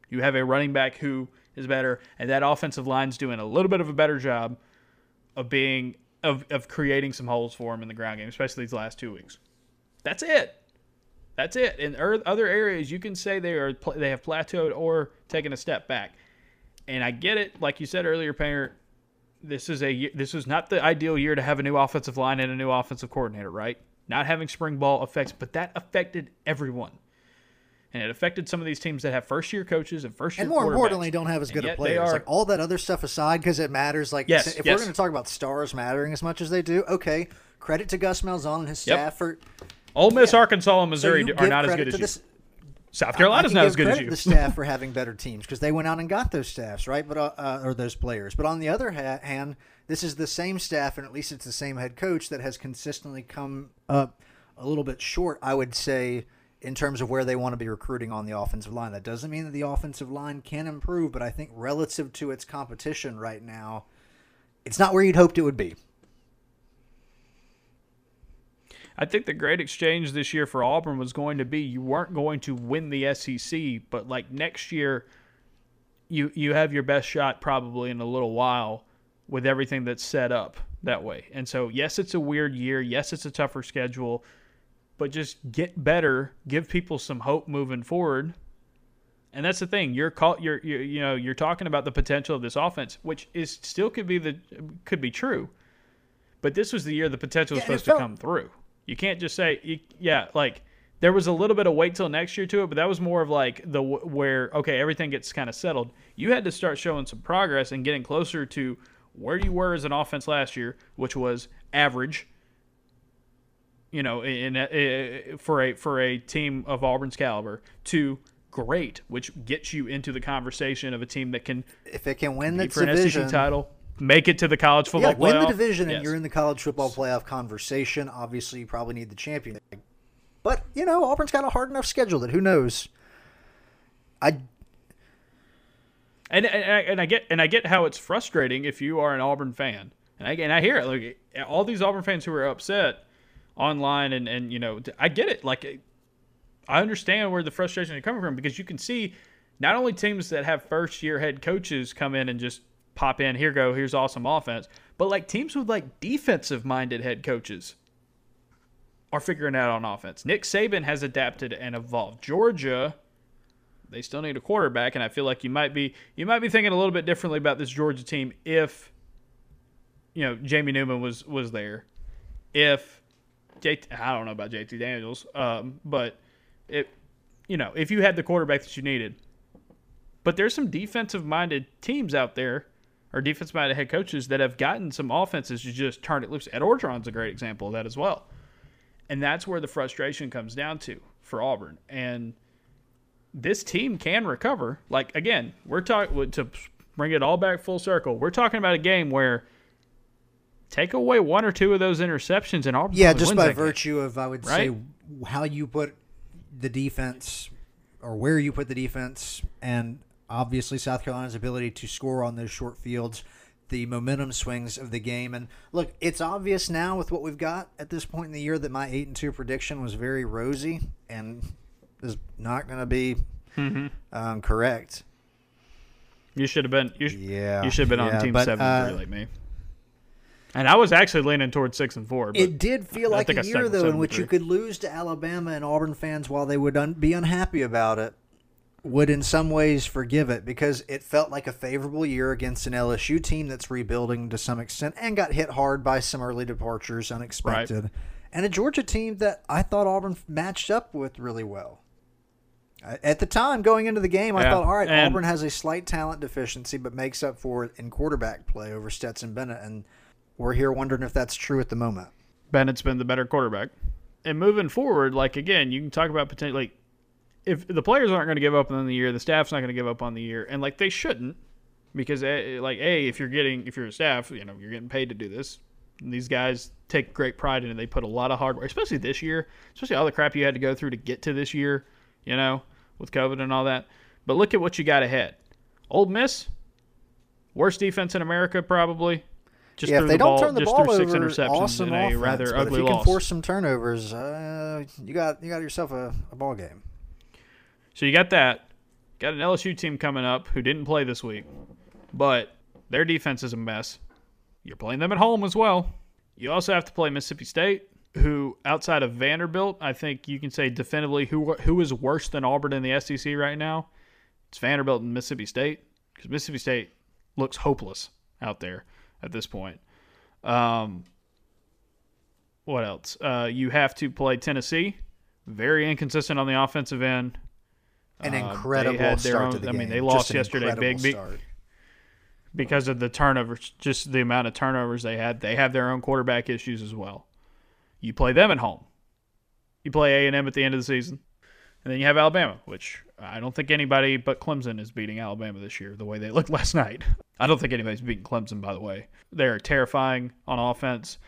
You have a running back who is better, and that offensive line's doing a little bit of a better job of being of, of creating some holes for him in the ground game, especially these last two weeks. That's it. That's it. In er- other areas, you can say they are they have plateaued or taken a step back. And I get it, like you said earlier, Painter this is a this was not the ideal year to have a new offensive line and a new offensive coordinator, right? Not having spring ball affects, but that affected everyone, and it affected some of these teams that have first year coaches and first year And more importantly, don't have as good yet players. are- Like all that other stuff aside, because it matters. Like Yes, if yes. we're going to talk about stars mattering as much as they do, okay. Credit to Gus Malzahn and his Yep. staff for Ole Miss, Arkansas, and Missouri you are not as good as you. this- South Carolina's not as good as you. The staff for [laughs] having better teams because they went out and got those staffs, right? But uh, uh, or those players. But on the other hand, this is the same staff, and at least it's the same head coach that has consistently come up a little bit short. I would say in terms of where they want to be recruiting on the offensive line. That doesn't mean that the offensive line can improve, but I think relative to its competition right now, it's not where you'd hoped it would be. I think the great exchange this year for Auburn was going to be you weren't going to win the SEC, but like next year, you you have your best shot probably in a little while with everything that's set up that way. And so yes, it's a weird year. Yes, it's a tougher schedule, but just get better. Give people some hope moving forward. And that's the thing. You're call, you're, you're you know you're talking about the potential of this offense, which is still could be the could be true. But this was the year the potential was Yeah, supposed felt- to come through. You can't just say, you, yeah, like there was a little bit of wait till next year to it, but that was more of like the where okay everything gets kind of settled. You had to start showing some progress and getting closer to where you were as an offense last year, which was average. You know, in, in for a for a team of Auburn's caliber, to great, which gets you into the conversation of a team that can If it can win the for an division, SEC title, make it to the college football yeah, win the division, and Yes. you're in the college football playoff conversation. Obviously, you probably need the champion. But you know, Auburn's got a hard enough schedule that who knows. I And, and I- and I get and I get how it's frustrating if you are an Auburn fan, and I and I hear it. Like all these Auburn fans who are upset online, and and you know I get it. Like I understand where the frustration is coming from because you can see not only teams that have first year head coaches come in and just pop in here go here's awesome offense, but like teams with like defensive minded head coaches are figuring out on offense. Nick Saban has adapted and evolved. Georgia they still need a quarterback, and I feel like you might be you might be thinking a little bit differently about this Georgia team if you know Jamie Newman was was there. If JT, I don't know about JT Daniels, um, but it you know if you had the quarterback that you needed, but there's some defensive minded teams out there or defensive minded head coaches that have gotten some offenses to just turn it loose. Ed Orgeron's a great example of that as well, and that's where the frustration comes down to for Auburn and this team can recover. Like again, we're talking to bring it all back full circle. We're talking about a game where take away one or two of those interceptions and Auburn yeah, just by that game. virtue of I would Right? say how you put the defense or where you put the defense, and obviously South Carolina's ability to score on those short fields. The momentum swings of the game, and look, it's obvious now with what we've got at this point in the year that my eight and two prediction was very rosy, and is not going to be Mm-hmm. um, correct. You should have been. You, sh- Yeah, you should have been yeah, on team but, seven uh, like me. And I was actually leaning towards six and four. But It did feel I like a I stuck year though in which you could lose to Alabama and Auburn fans while they would un- be unhappy about it would in some ways forgive it because it felt like a favorable year against an LSU team that's rebuilding to some extent and got hit hard by some early departures unexpected and a Georgia team that I thought Auburn matched up with really well. At the time going into the game, I Yeah, thought, all right, and- Auburn has a slight talent deficiency, but makes up for it in quarterback play over Stetson Bennett. And we're here wondering if that's true at the moment. Bennett's been the better quarterback. And moving forward, like again, you can talk about potentially like if the players aren't going to give up on the year, the staff's not going to give up on the year, and like they shouldn't, because like a if you're getting if you're a staff, you know you're getting paid to do this. these guys take great pride in it. They put a lot of hard work, especially this year, especially all the crap you had to go through to get to this year, you know, with COVID and all that. But look at what you got ahead. Ole Miss, worst defense in America probably. Just yeah, if they the don't ball, turn the just ball threw over, six interceptions awesome in a offense, rather but ugly if you loss. can force some turnovers, uh, you got you got yourself a, a ball game. So you got that. Got an LSU team coming up who didn't play this week, but their defense is a mess. You're playing them at home as well. You also have to play Mississippi State, who outside of Vanderbilt, I think you can say definitively who who is worse than Auburn in the SEC right now. It's Vanderbilt and Mississippi State because Mississippi State looks hopeless out there at this point. Um, what else? Uh, you have to play Tennessee, very inconsistent on the offensive end. An uh, incredible uh, start own, to the I game. mean, they lost yesterday, big, big because of the turnovers, just the amount of turnovers they had. They have their own quarterback issues as well. You play them at home. You play A and M at the end of the season, and then you have Alabama, which I don't think anybody but Clemson is beating Alabama this year. The way they looked [laughs] last night, I don't think anybody's beating Clemson. By the way, they're terrifying on offense,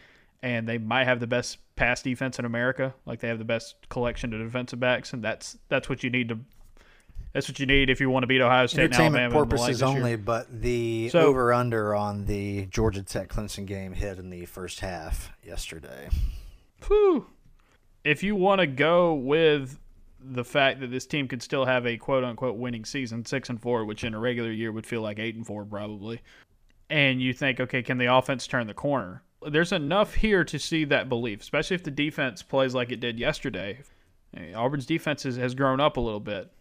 and they might have the best pass defense in America. Like they have the best collection of defensive backs, and that's that's what you need to that's what you need if you want to beat Ohio State Entertainment and Alabama. purposes only, but the so, over under on the Georgia Tech Clemson game hit in the first half yesterday. Whew. If you want to go with the fact that this team could still have a quote unquote winning season, six and four, which in a regular year would feel like eight and four probably, and you think, okay, can the offense turn the corner? There's enough here to see that belief, especially if the defense plays like it did yesterday. Auburn's defense has grown up a little bit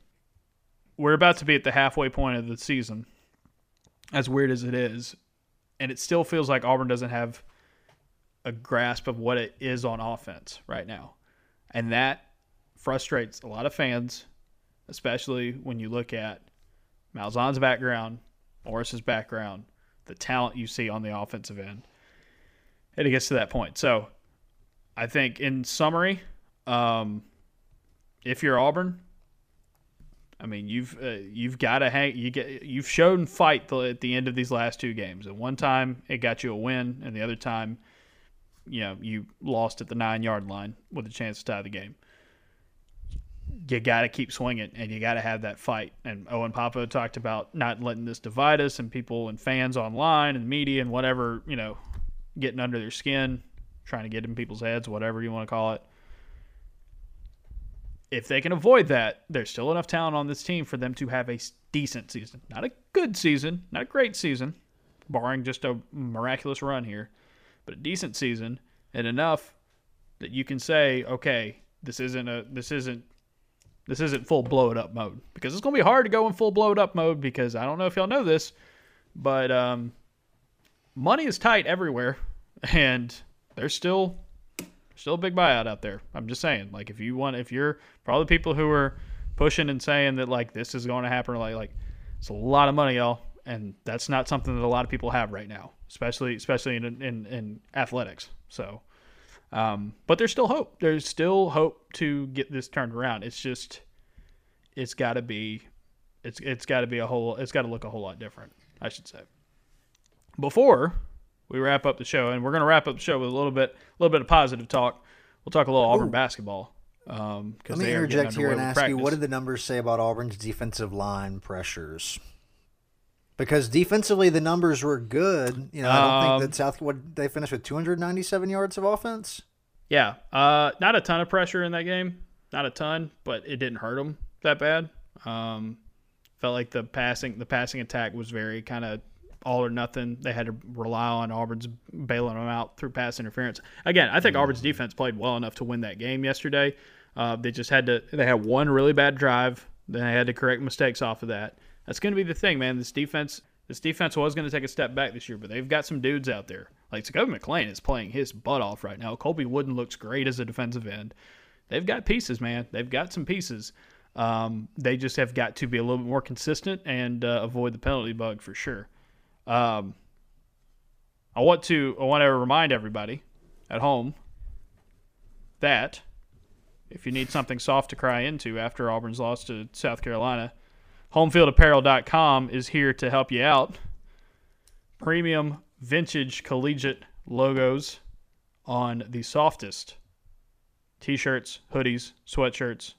we're about to be at the halfway point of the season, as weird as it is, and it still feels like Auburn doesn't have a grasp of what it is on offense right now. And that frustrates a lot of fans, especially when you look at Malzahn's background, Morris's background, the talent you see on the offensive end. And it gets to that point. So I think in summary, um, if you're Auburn, I mean, you've uh, you've got to hang. You get you've shown fight the, at the end of these last two games. At one time, it got you a win, and the other time, you know, you lost at the nine yard line with a chance to tie the game. You got to keep swinging, and you got to have that fight. And Owen Pappoe talked about not letting this divide us, and people and fans online and media and whatever you know, getting under their skin, trying to get in people's heads, whatever you want to call it if they can avoid that, there's still enough talent on this team for them to have a decent season. Not a good season, not a great season, barring just a miraculous run here, but a decent season and enough that you can say, okay, this isn't a this isn't this isn't full blow it up mode because it's going to be hard to go in full blow it up mode because I don't know if y'all know this, but um, money is tight everywhere [laughs] and there's still still a big buyout out there. I'm just saying, like if you want, if you're for all the people who are pushing and saying that like this is going to happen, like like it's a lot of money, y'all, and that's not something that a lot of people have right now, especially especially in in, in athletics. So, um, but there's still hope. There's still hope to get this turned around. It's just it's got to be it's it's got to be a whole it's got to look a whole lot different. I should say. Before we wrap up the show, and we're going to wrap up the show with a little bit, a little bit of positive talk. We'll talk a little Auburn Ooh. basketball. Um, Let me interject here and ask practice. you, what did the numbers say about Auburn's defensive line pressures? Because defensively, the numbers were good. You know, I don't um, think that South. What they finished with 297 yards of offense. Yeah, uh, not a ton of pressure in that game. Not a ton, but it didn't hurt them that bad. Um, felt like the passing, the passing attack was very kind of all or nothing. They had to rely on Auburn's bailing them out through pass interference. Again, I think mm-hmm. Auburn's defense played well enough to win that game yesterday. Uh, they just had to. They had one really bad drive. Then they had to correct mistakes off of that. That's going to be the thing, man. This defense, this defense was going to take a step back this year, but they've got some dudes out there. Like Zakoby McClain is playing his butt off right now. Colby Wooden looks great as a defensive end. They've got pieces, man. They've got some pieces. Um, they just have got to be a little bit more consistent and uh, avoid the penalty bug for sure. Um, I want to I want to remind everybody at home that, if you need something soft to cry into after Auburn's loss to South Carolina, homefieldapparel.com is here to help you out. Premium vintage collegiate logos on the softest t shirts, hoodies, sweatshirts,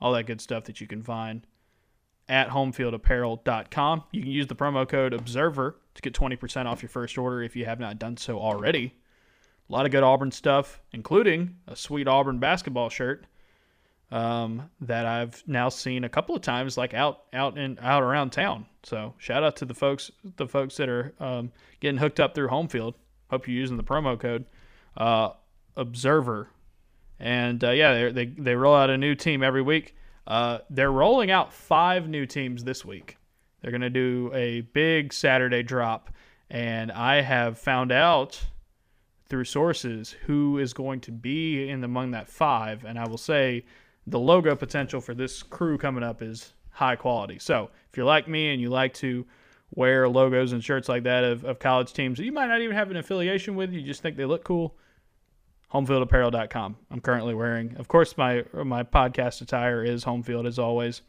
all that good stuff that you can find at homefieldapparel.com. You can use the promo code OBSERVER to get 20% off your first order if you have not done so already. A lot of good Auburn stuff, including a sweet Auburn basketball shirt um, that I've now seen a couple of times, like out out and out around town. So shout out to the folks the folks that are um, getting hooked up through home field. Hope you're using the promo code uh, Observer. And uh, yeah, they they roll out a new team every week. Uh, they're rolling out five new teams this week. They're going to do a big Saturday drop, and I have found out through sources who is going to be in among that five. And I will say the logo potential for this crew coming up is high quality. So if you're like me and you like to wear logos and shirts like that of, of college teams that you might not even have an affiliation with, you just think they look cool, homefieldapparel.com. I'm currently wearing, of course, my my podcast attire is Homefield as always.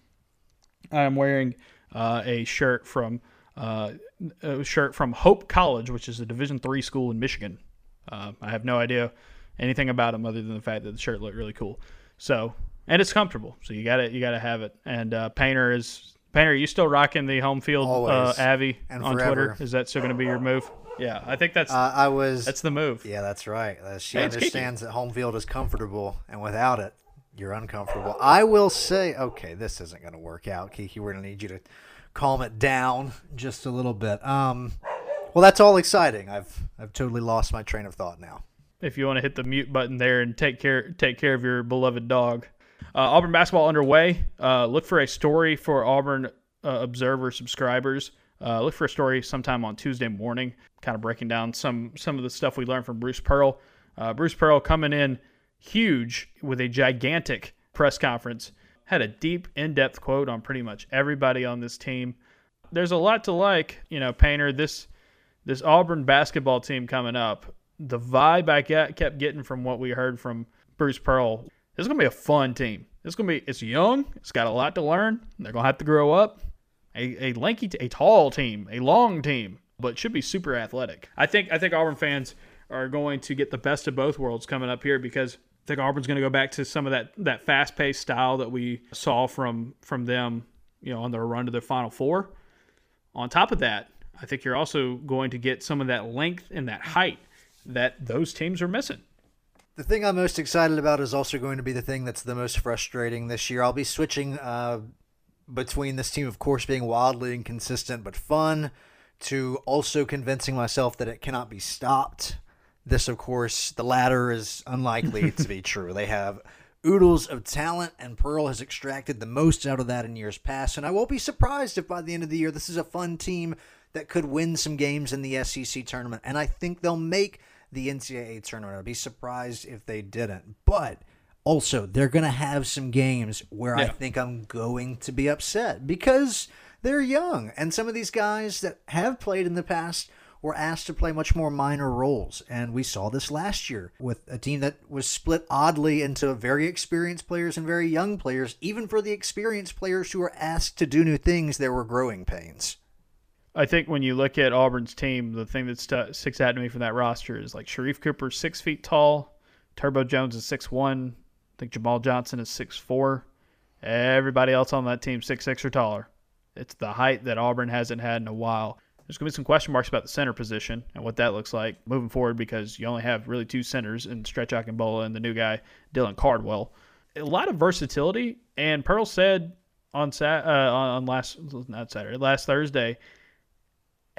I'm wearing uh, a shirt from uh, a shirt from Hope College, which is a Division three school in Michigan. Uh, I have no idea anything about them other than the fact that the shirt looked really cool. So and it's comfortable. So you got to you got to have it. And uh, Painter is Painter. Are you still rocking the home field uh, Avi on forever. Twitter? Is that still going to be your move? Yeah, I think that's Uh, I was. that's the move. yeah, that's right. Uh, she Hey, it's understands that home field is comfortable, and without it, you're uncomfortable. I will say, okay, this isn't going to work out, Kiki. We're going to need you to calm it down just a little bit. Um, well, that's all exciting. I've I've totally lost my train of thought now. If you want to hit the mute button there and take care take care of your beloved dog. Uh, Auburn basketball underway. Uh, look for a story for Auburn uh, Observer subscribers. Uh, look for a story sometime on Tuesday morning, kind of breaking down some some of the stuff we learned from Bruce Pearl. Uh, Bruce Pearl coming in huge with a gigantic press conference. Had a deep, in-depth quote on pretty much everybody on this team. There's a lot to like, you know, Painter. This this Auburn basketball team coming up. The vibe I get, kept getting from what we heard from Bruce Pearl is gonna be a fun team. It's gonna be. It's young. It's got a lot to learn. They're gonna have to grow up. A, a lanky, a tall team, a long team, but should be super athletic. I think. I think Auburn fans are going to get the best of both worlds coming up here because I think Auburn's going to go back to some of that that fast paced style that we saw from from them. You know, on their run to the Final Four. On top of that, I think you're also going to get some of that length and that height that those teams are missing. The thing I'm most excited about is also going to be the thing that's the most frustrating this year. I'll be switching uh, between this team, of course, being wildly inconsistent but fun, to also convincing myself that it cannot be stopped. This, of course, the latter is unlikely to be [laughs] true. They have oodles of talent, and Pearl has extracted the most out of that in years past. And I won't be surprised if by the end of the year, this is a fun team that could win some games in the SEC tournament. And I think they'll make the NCAA tournament. I'd be surprised if they didn't. But also, they're going to have some games where I think I'm going to be upset because they're young. And some of these guys that have played in the past were asked to play much more minor roles. And we saw this last year with a team that was split oddly into very experienced players and very young players. Even for the experienced players who were asked to do new things, there were growing pains. I think when you look at Auburn's team, the thing that stu- sticks out to me from that roster is like Sharife Cooper's six feet tall, Turbo Jones is six one, I think Jamal Johnson is six four. Everybody else on that team six six or taller. It's the height that Auburn hasn't had in a while. There's gonna be some question marks about the center position and what that looks like moving forward because you only have really two centers in Stretch Akimbola and the new guy Dylan Cardwell. A lot of versatility, and Pearl said on Sat uh, on last not Saturday last Thursday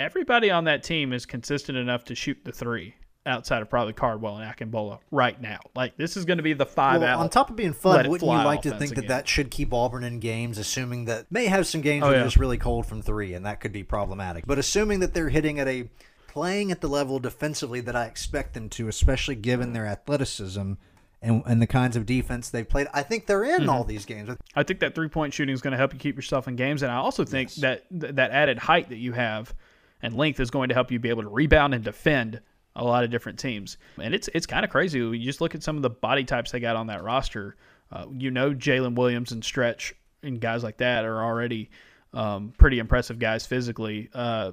everybody on that team is consistent enough to shoot the three outside of probably Cardwell and Akimbola right now. Like this is going to be the five Well, out. on top of being fun, wouldn't you like to think that again. that should keep Auburn in games, assuming that may have some games Oh, that yeah. are just really cold from three, and that could be problematic. But assuming that they're hitting at a playing at the level defensively that I expect them to, especially given their athleticism and, and the kinds of defense they've played, I think they're in Mm-hmm. all these games. I think that three point shooting is going to help you keep yourself in games, and I also think that th- that added height that you have and length is going to help you be able to rebound and defend a lot of different teams, and it's it's kind of crazy. You just look at some of the body types they got on that roster. Uh, you know, Jaylin Williams and Stretch and guys like that are already um, pretty impressive guys physically. Uh,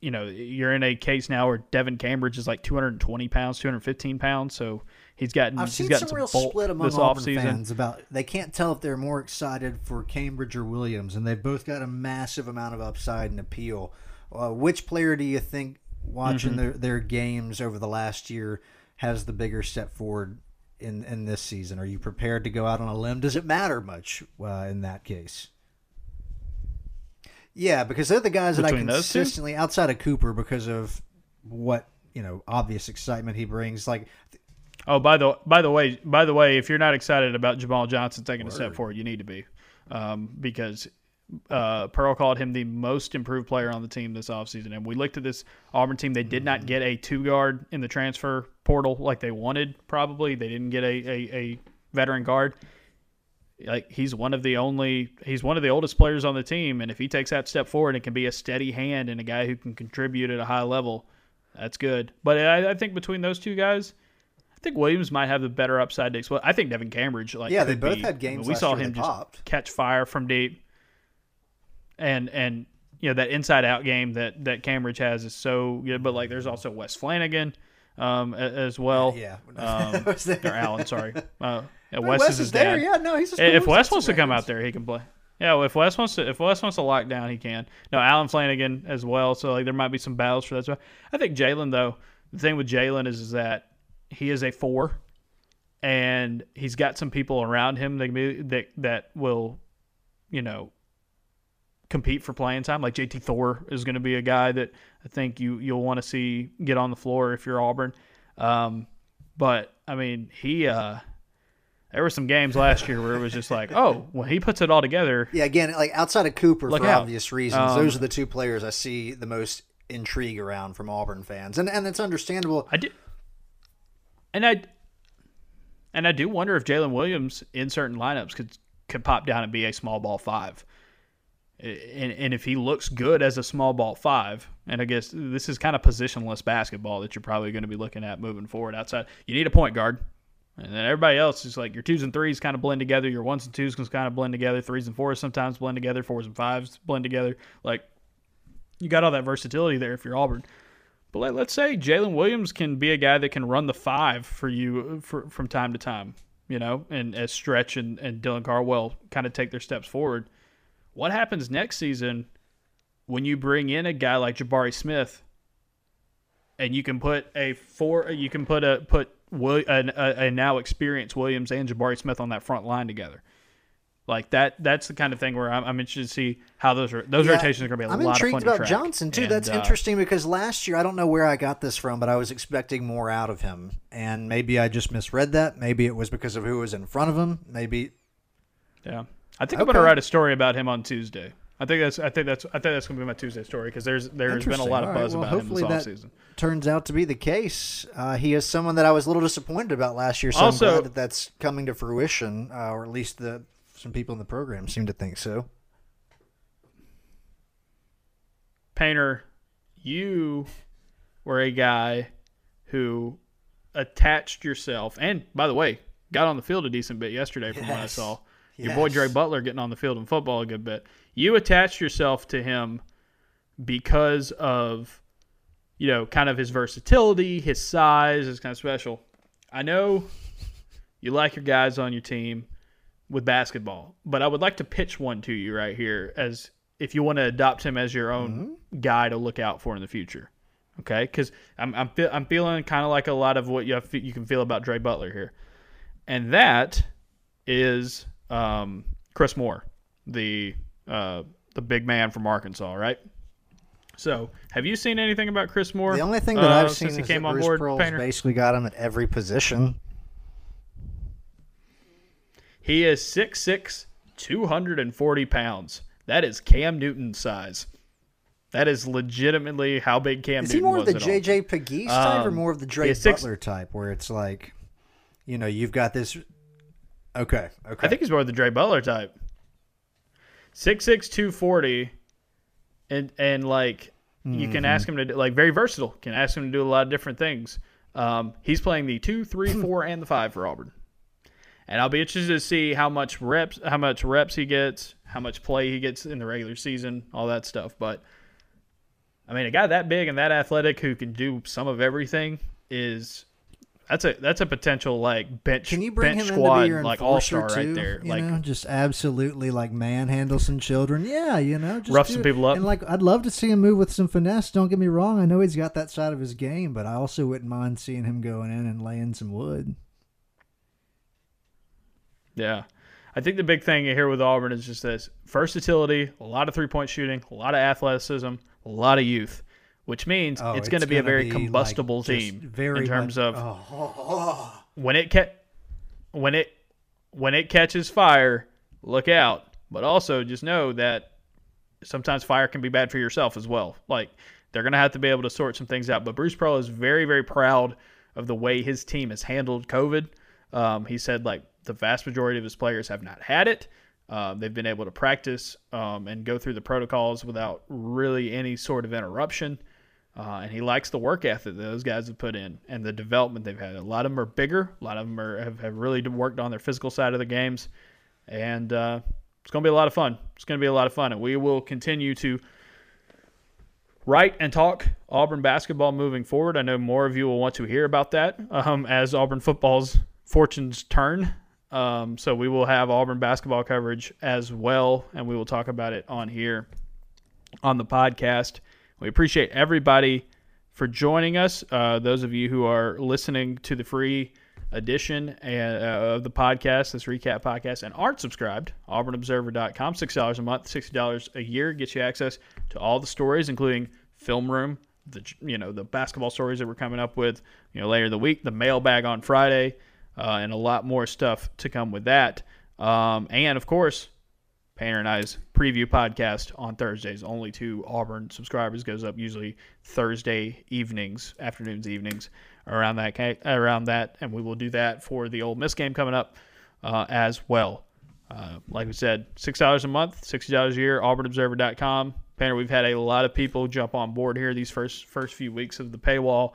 you know, you're in a case now where Devan Cambridge is like 220 pounds, 215 pounds, so he's gotten I've he's seen gotten some real bulk split among this Auburn offseason. fans about they can't tell if they're more excited for Cambridge or Williams, and they've both got a massive amount of upside and appeal. Uh, which player do you think watching Mm-hmm. their, their games over the last year has the bigger step forward in in this season? Are you prepared to go out on a limb? Does it matter much uh, in that case? Yeah, because they're the guys that I Between those two? consistently outside of Cooper because of what you know obvious excitement he brings. Like Oh, by the by the way, by the way, if you're not excited about Jamal Johnson taking a step forward, you need to be, um, because uh, Pearl called him the most improved player on the team this offseason. And we looked at this Auburn team; they did not get a two guard in the transfer portal like they wanted. Probably they didn't get a, a, a veteran guard. Like he's one of the only, he's one of the oldest players on the team, and if he takes that step forward and can be a steady hand and a guy who can contribute at a high level, that's good. But I, I think between those two guys. I think Williams might have the better upside to explode. I think Devan Cambridge, like Yeah, they both be- had I mean, games we last saw year him they just popped. catch fire from deep, and and you know that inside out game that that Cambridge has is so good. But like, there's also Wes Flanigan um, as well. Yeah. [laughs] um, or Allen, sorry. [laughs] Uh, yeah, Wes, Wes, is is his there. dad. Yeah, no, he's. a If Wes wants to come out there, he can play. Yeah, well, if Wes wants to, if Wes wants to lock down, he can. No, Allen Flanigan as well. So like, there might be some battles for that. So I think Jaylin though. The thing with Jaylin is, is that he is a four, and he's got some people around him that can be, that that will, you know, compete for playing time. Like JT Thor is going to be a guy that I think you you'll want to see get on the floor if you're Auburn. Um, but I mean, he uh, there were some games last year where it was just like, oh, well, he puts it all together, Yeah, again, like outside of Cooper Look for out. obvious reasons, Um, those are the two players I see the most intrigue around from Auburn fans, and and it's understandable. I do, and I, and I do wonder if Jaylin Williams in certain lineups could could pop down and be a small ball five, and and if he looks good as a small ball five, and I guess this is kind of positionless basketball that you're probably going to be looking at moving forward. Outside, you need a point guard. And then everybody else is like your twos and threes kind of blend together. Your ones and twos can kind of blend together. Threes and fours sometimes blend together. Fours and fives blend together. Like you got all that versatility there if you're Auburn. But let, let's say Jaylin Williams can be a guy that can run the five for you for, from time to time, you know, and as Stretch and, and Dylan Cardwell kind of take their steps forward. What happens next season when you bring in a guy like Jabari Smith and you can put a four, you can put a put Will, a, a, now experienced Williams and Jabari Smith on that front line together. Like that, that's the kind of thing where I'm, I'm interested to see how those are, those Yeah, rotations are going to be a I'm lot of intrigued fun to about track. Johnson too. And, That's uh, interesting because last year I don't know where I got this from, but I was expecting more out of him, and maybe I just misread that. Maybe it was because of who was in front of him. Maybe Yeah, I think I'm gonna write a story about him on Tuesday. I think that's I think that's I think that's gonna be my Tuesday story because there's there's been a lot of All right. buzz Well, about him this offseason. turns out to be the case. Uh, he is someone that I was a little disappointed about last year. So Also- I'm glad that that's coming to fruition, uh, or at least the some people in the program seem to think so. Painter, you were a guy who attached yourself, and by the way, got on the field a decent bit yesterday from what I Yes. Your boy. Dre Butler getting on the field in football a good bit. You attached yourself to him because of, you know, kind of his versatility, his size is kind of special. I know you like your guys on your team with basketball, but I would like to pitch one to you right here as if you want to adopt him as your own mm-hmm. guy to look out for in the future. Okay, because I'm I'm, fe- I'm feeling kind of like a lot of what you have, you can feel about Dre Butler here, and that is um, Chris Moore, the uh, the big man from Arkansas, right? So, have you seen anything about Chris Moore? The only thing that uh, I've seen since he is came that on Bruce board, Pearl's Painter? basically got him at every position. He is 6'6", 240 pounds. That is Cam Newton size. That is legitimately how big Cam Newton Is he more of the. JJ Pegues type, or Um, more of the six- Butler type, where it's like, you know, you've got this. Okay, okay. I think he's more the Dre Butler type. 6'6", 240, and and like You can ask him to do, like very versatile. Can ask him to do a lot of different things. Um, he's playing the two, three, [laughs] four, and the five for Auburn, and I'll be interested to see how much reps, how much reps he gets, how much play he gets in the regular season, all that stuff. But I mean, a guy that big and that athletic who can do some of everything is that's a that's a potential like bench Can you bring bench him squad in to be your like all enforcer star too? right there. You Like know, just absolutely like manhandle some children. Yeah, you know, just Rough do some it. people up. And like, I'd love to see him move with some finesse. Don't get me wrong. I know he's got that side of his game, but I also wouldn't mind seeing him going in and laying some wood. Yeah. I think the big thing here with Auburn is just this versatility, a lot of three point shooting, a lot of athleticism, a lot of youth, which means Oh, it's going to be a very be, combustible like, team very in terms much- of oh. when it ca- when it when it catches fire, look out. But also just know that sometimes fire can be bad for yourself as well. Like they're going to have to be able to sort some things out. But Bruce Pearl is very very proud of the way his team has handled COVID. Um, he said like the vast majority of his players have not had it. Um, they've been able to practice um, and go through the protocols without really any sort of interruption. Uh, and he likes the work ethic that those guys have put in and the development they've had. A lot of them are bigger. A lot of them are, have, have really worked on their physical side of the games. And uh, it's going to be a lot of fun. It's going to be a lot of fun. And we will continue to write and talk Auburn basketball moving forward. I know more of you will want to hear about that um, as Auburn football's fortunes turn. Um, so we will have Auburn basketball coverage as well, and we will talk about it on here on the podcast. We appreciate everybody for joining us. Uh, those of you who are listening to the free edition and, uh, of the podcast, this recap podcast, and aren't subscribed, auburnobserver.com, $6 a month, $60 a year gets you access to all the stories, including Film Room, the you know the basketball stories that we're coming up with, you know later in the week, the mailbag on Friday, uh, and a lot more stuff to come with that. Um, and of course, Painter and I's preview podcast on Thursdays. Only to Auburn subscribers goes up usually Thursday evenings, afternoons, evenings around that around that, and we will do that for the Ole Miss game coming up uh, as well. Uh, like we said, six dollars a month, sixty dollars a year. AuburnObserver.com. Painter, we've had a lot of people jump on board here these first first few weeks of the paywall,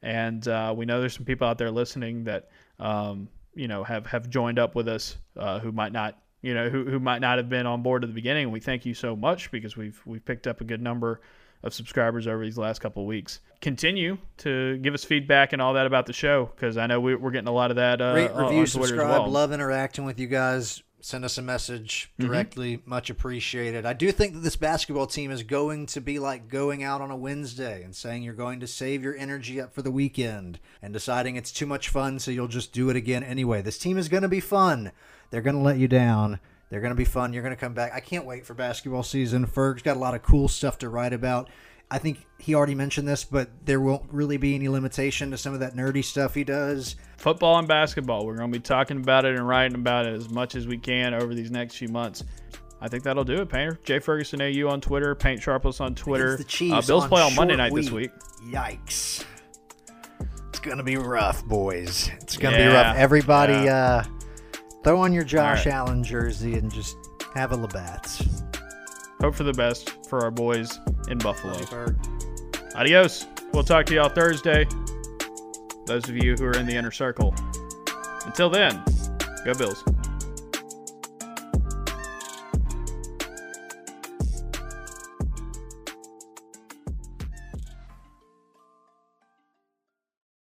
and uh, we know there's some people out there listening that um, you know have have joined up with us uh, who might not you know who, who might not have been on board at the beginning. We thank you so much because we've we've picked up a good number of subscribers over these last couple of weeks. Continue to give us feedback and all that about the show because I know we, we're getting a lot of that. Uh, Rate, review, on subscribe. well. Love interacting with you guys. Send us a message directly. Much appreciated. I do think that this basketball team is going to be like going out on a Wednesday and saying you're going to save your energy up for the weekend and deciding it's too much fun, so you'll just do it again anyway. This team is going to be fun. They're going to let you down. They're going to be fun. You're going to come back. I can't wait for basketball season. Ferg's got a lot of cool stuff to write about. I think he already mentioned this, but there won't really be any limitation to some of that nerdy stuff he does. football and basketball. We're going to be talking about it and writing about it as much as we can over these next few months. I think that'll do it, Painter. Jay Ferguson AU on Twitter, Paint Sharpless on Twitter. The Chiefs uh, Bills on play on Monday night this week. Yikes. It's going to be rough, boys. It's going to be rough. Everybody, yeah. uh, throw on your Josh right. Allen jersey and just have a Labatt's. Hope for the best for our boys in Buffalo. Adios. We'll talk to y'all Thursday. Those of you who are in the inner circle. Until then, go Bills.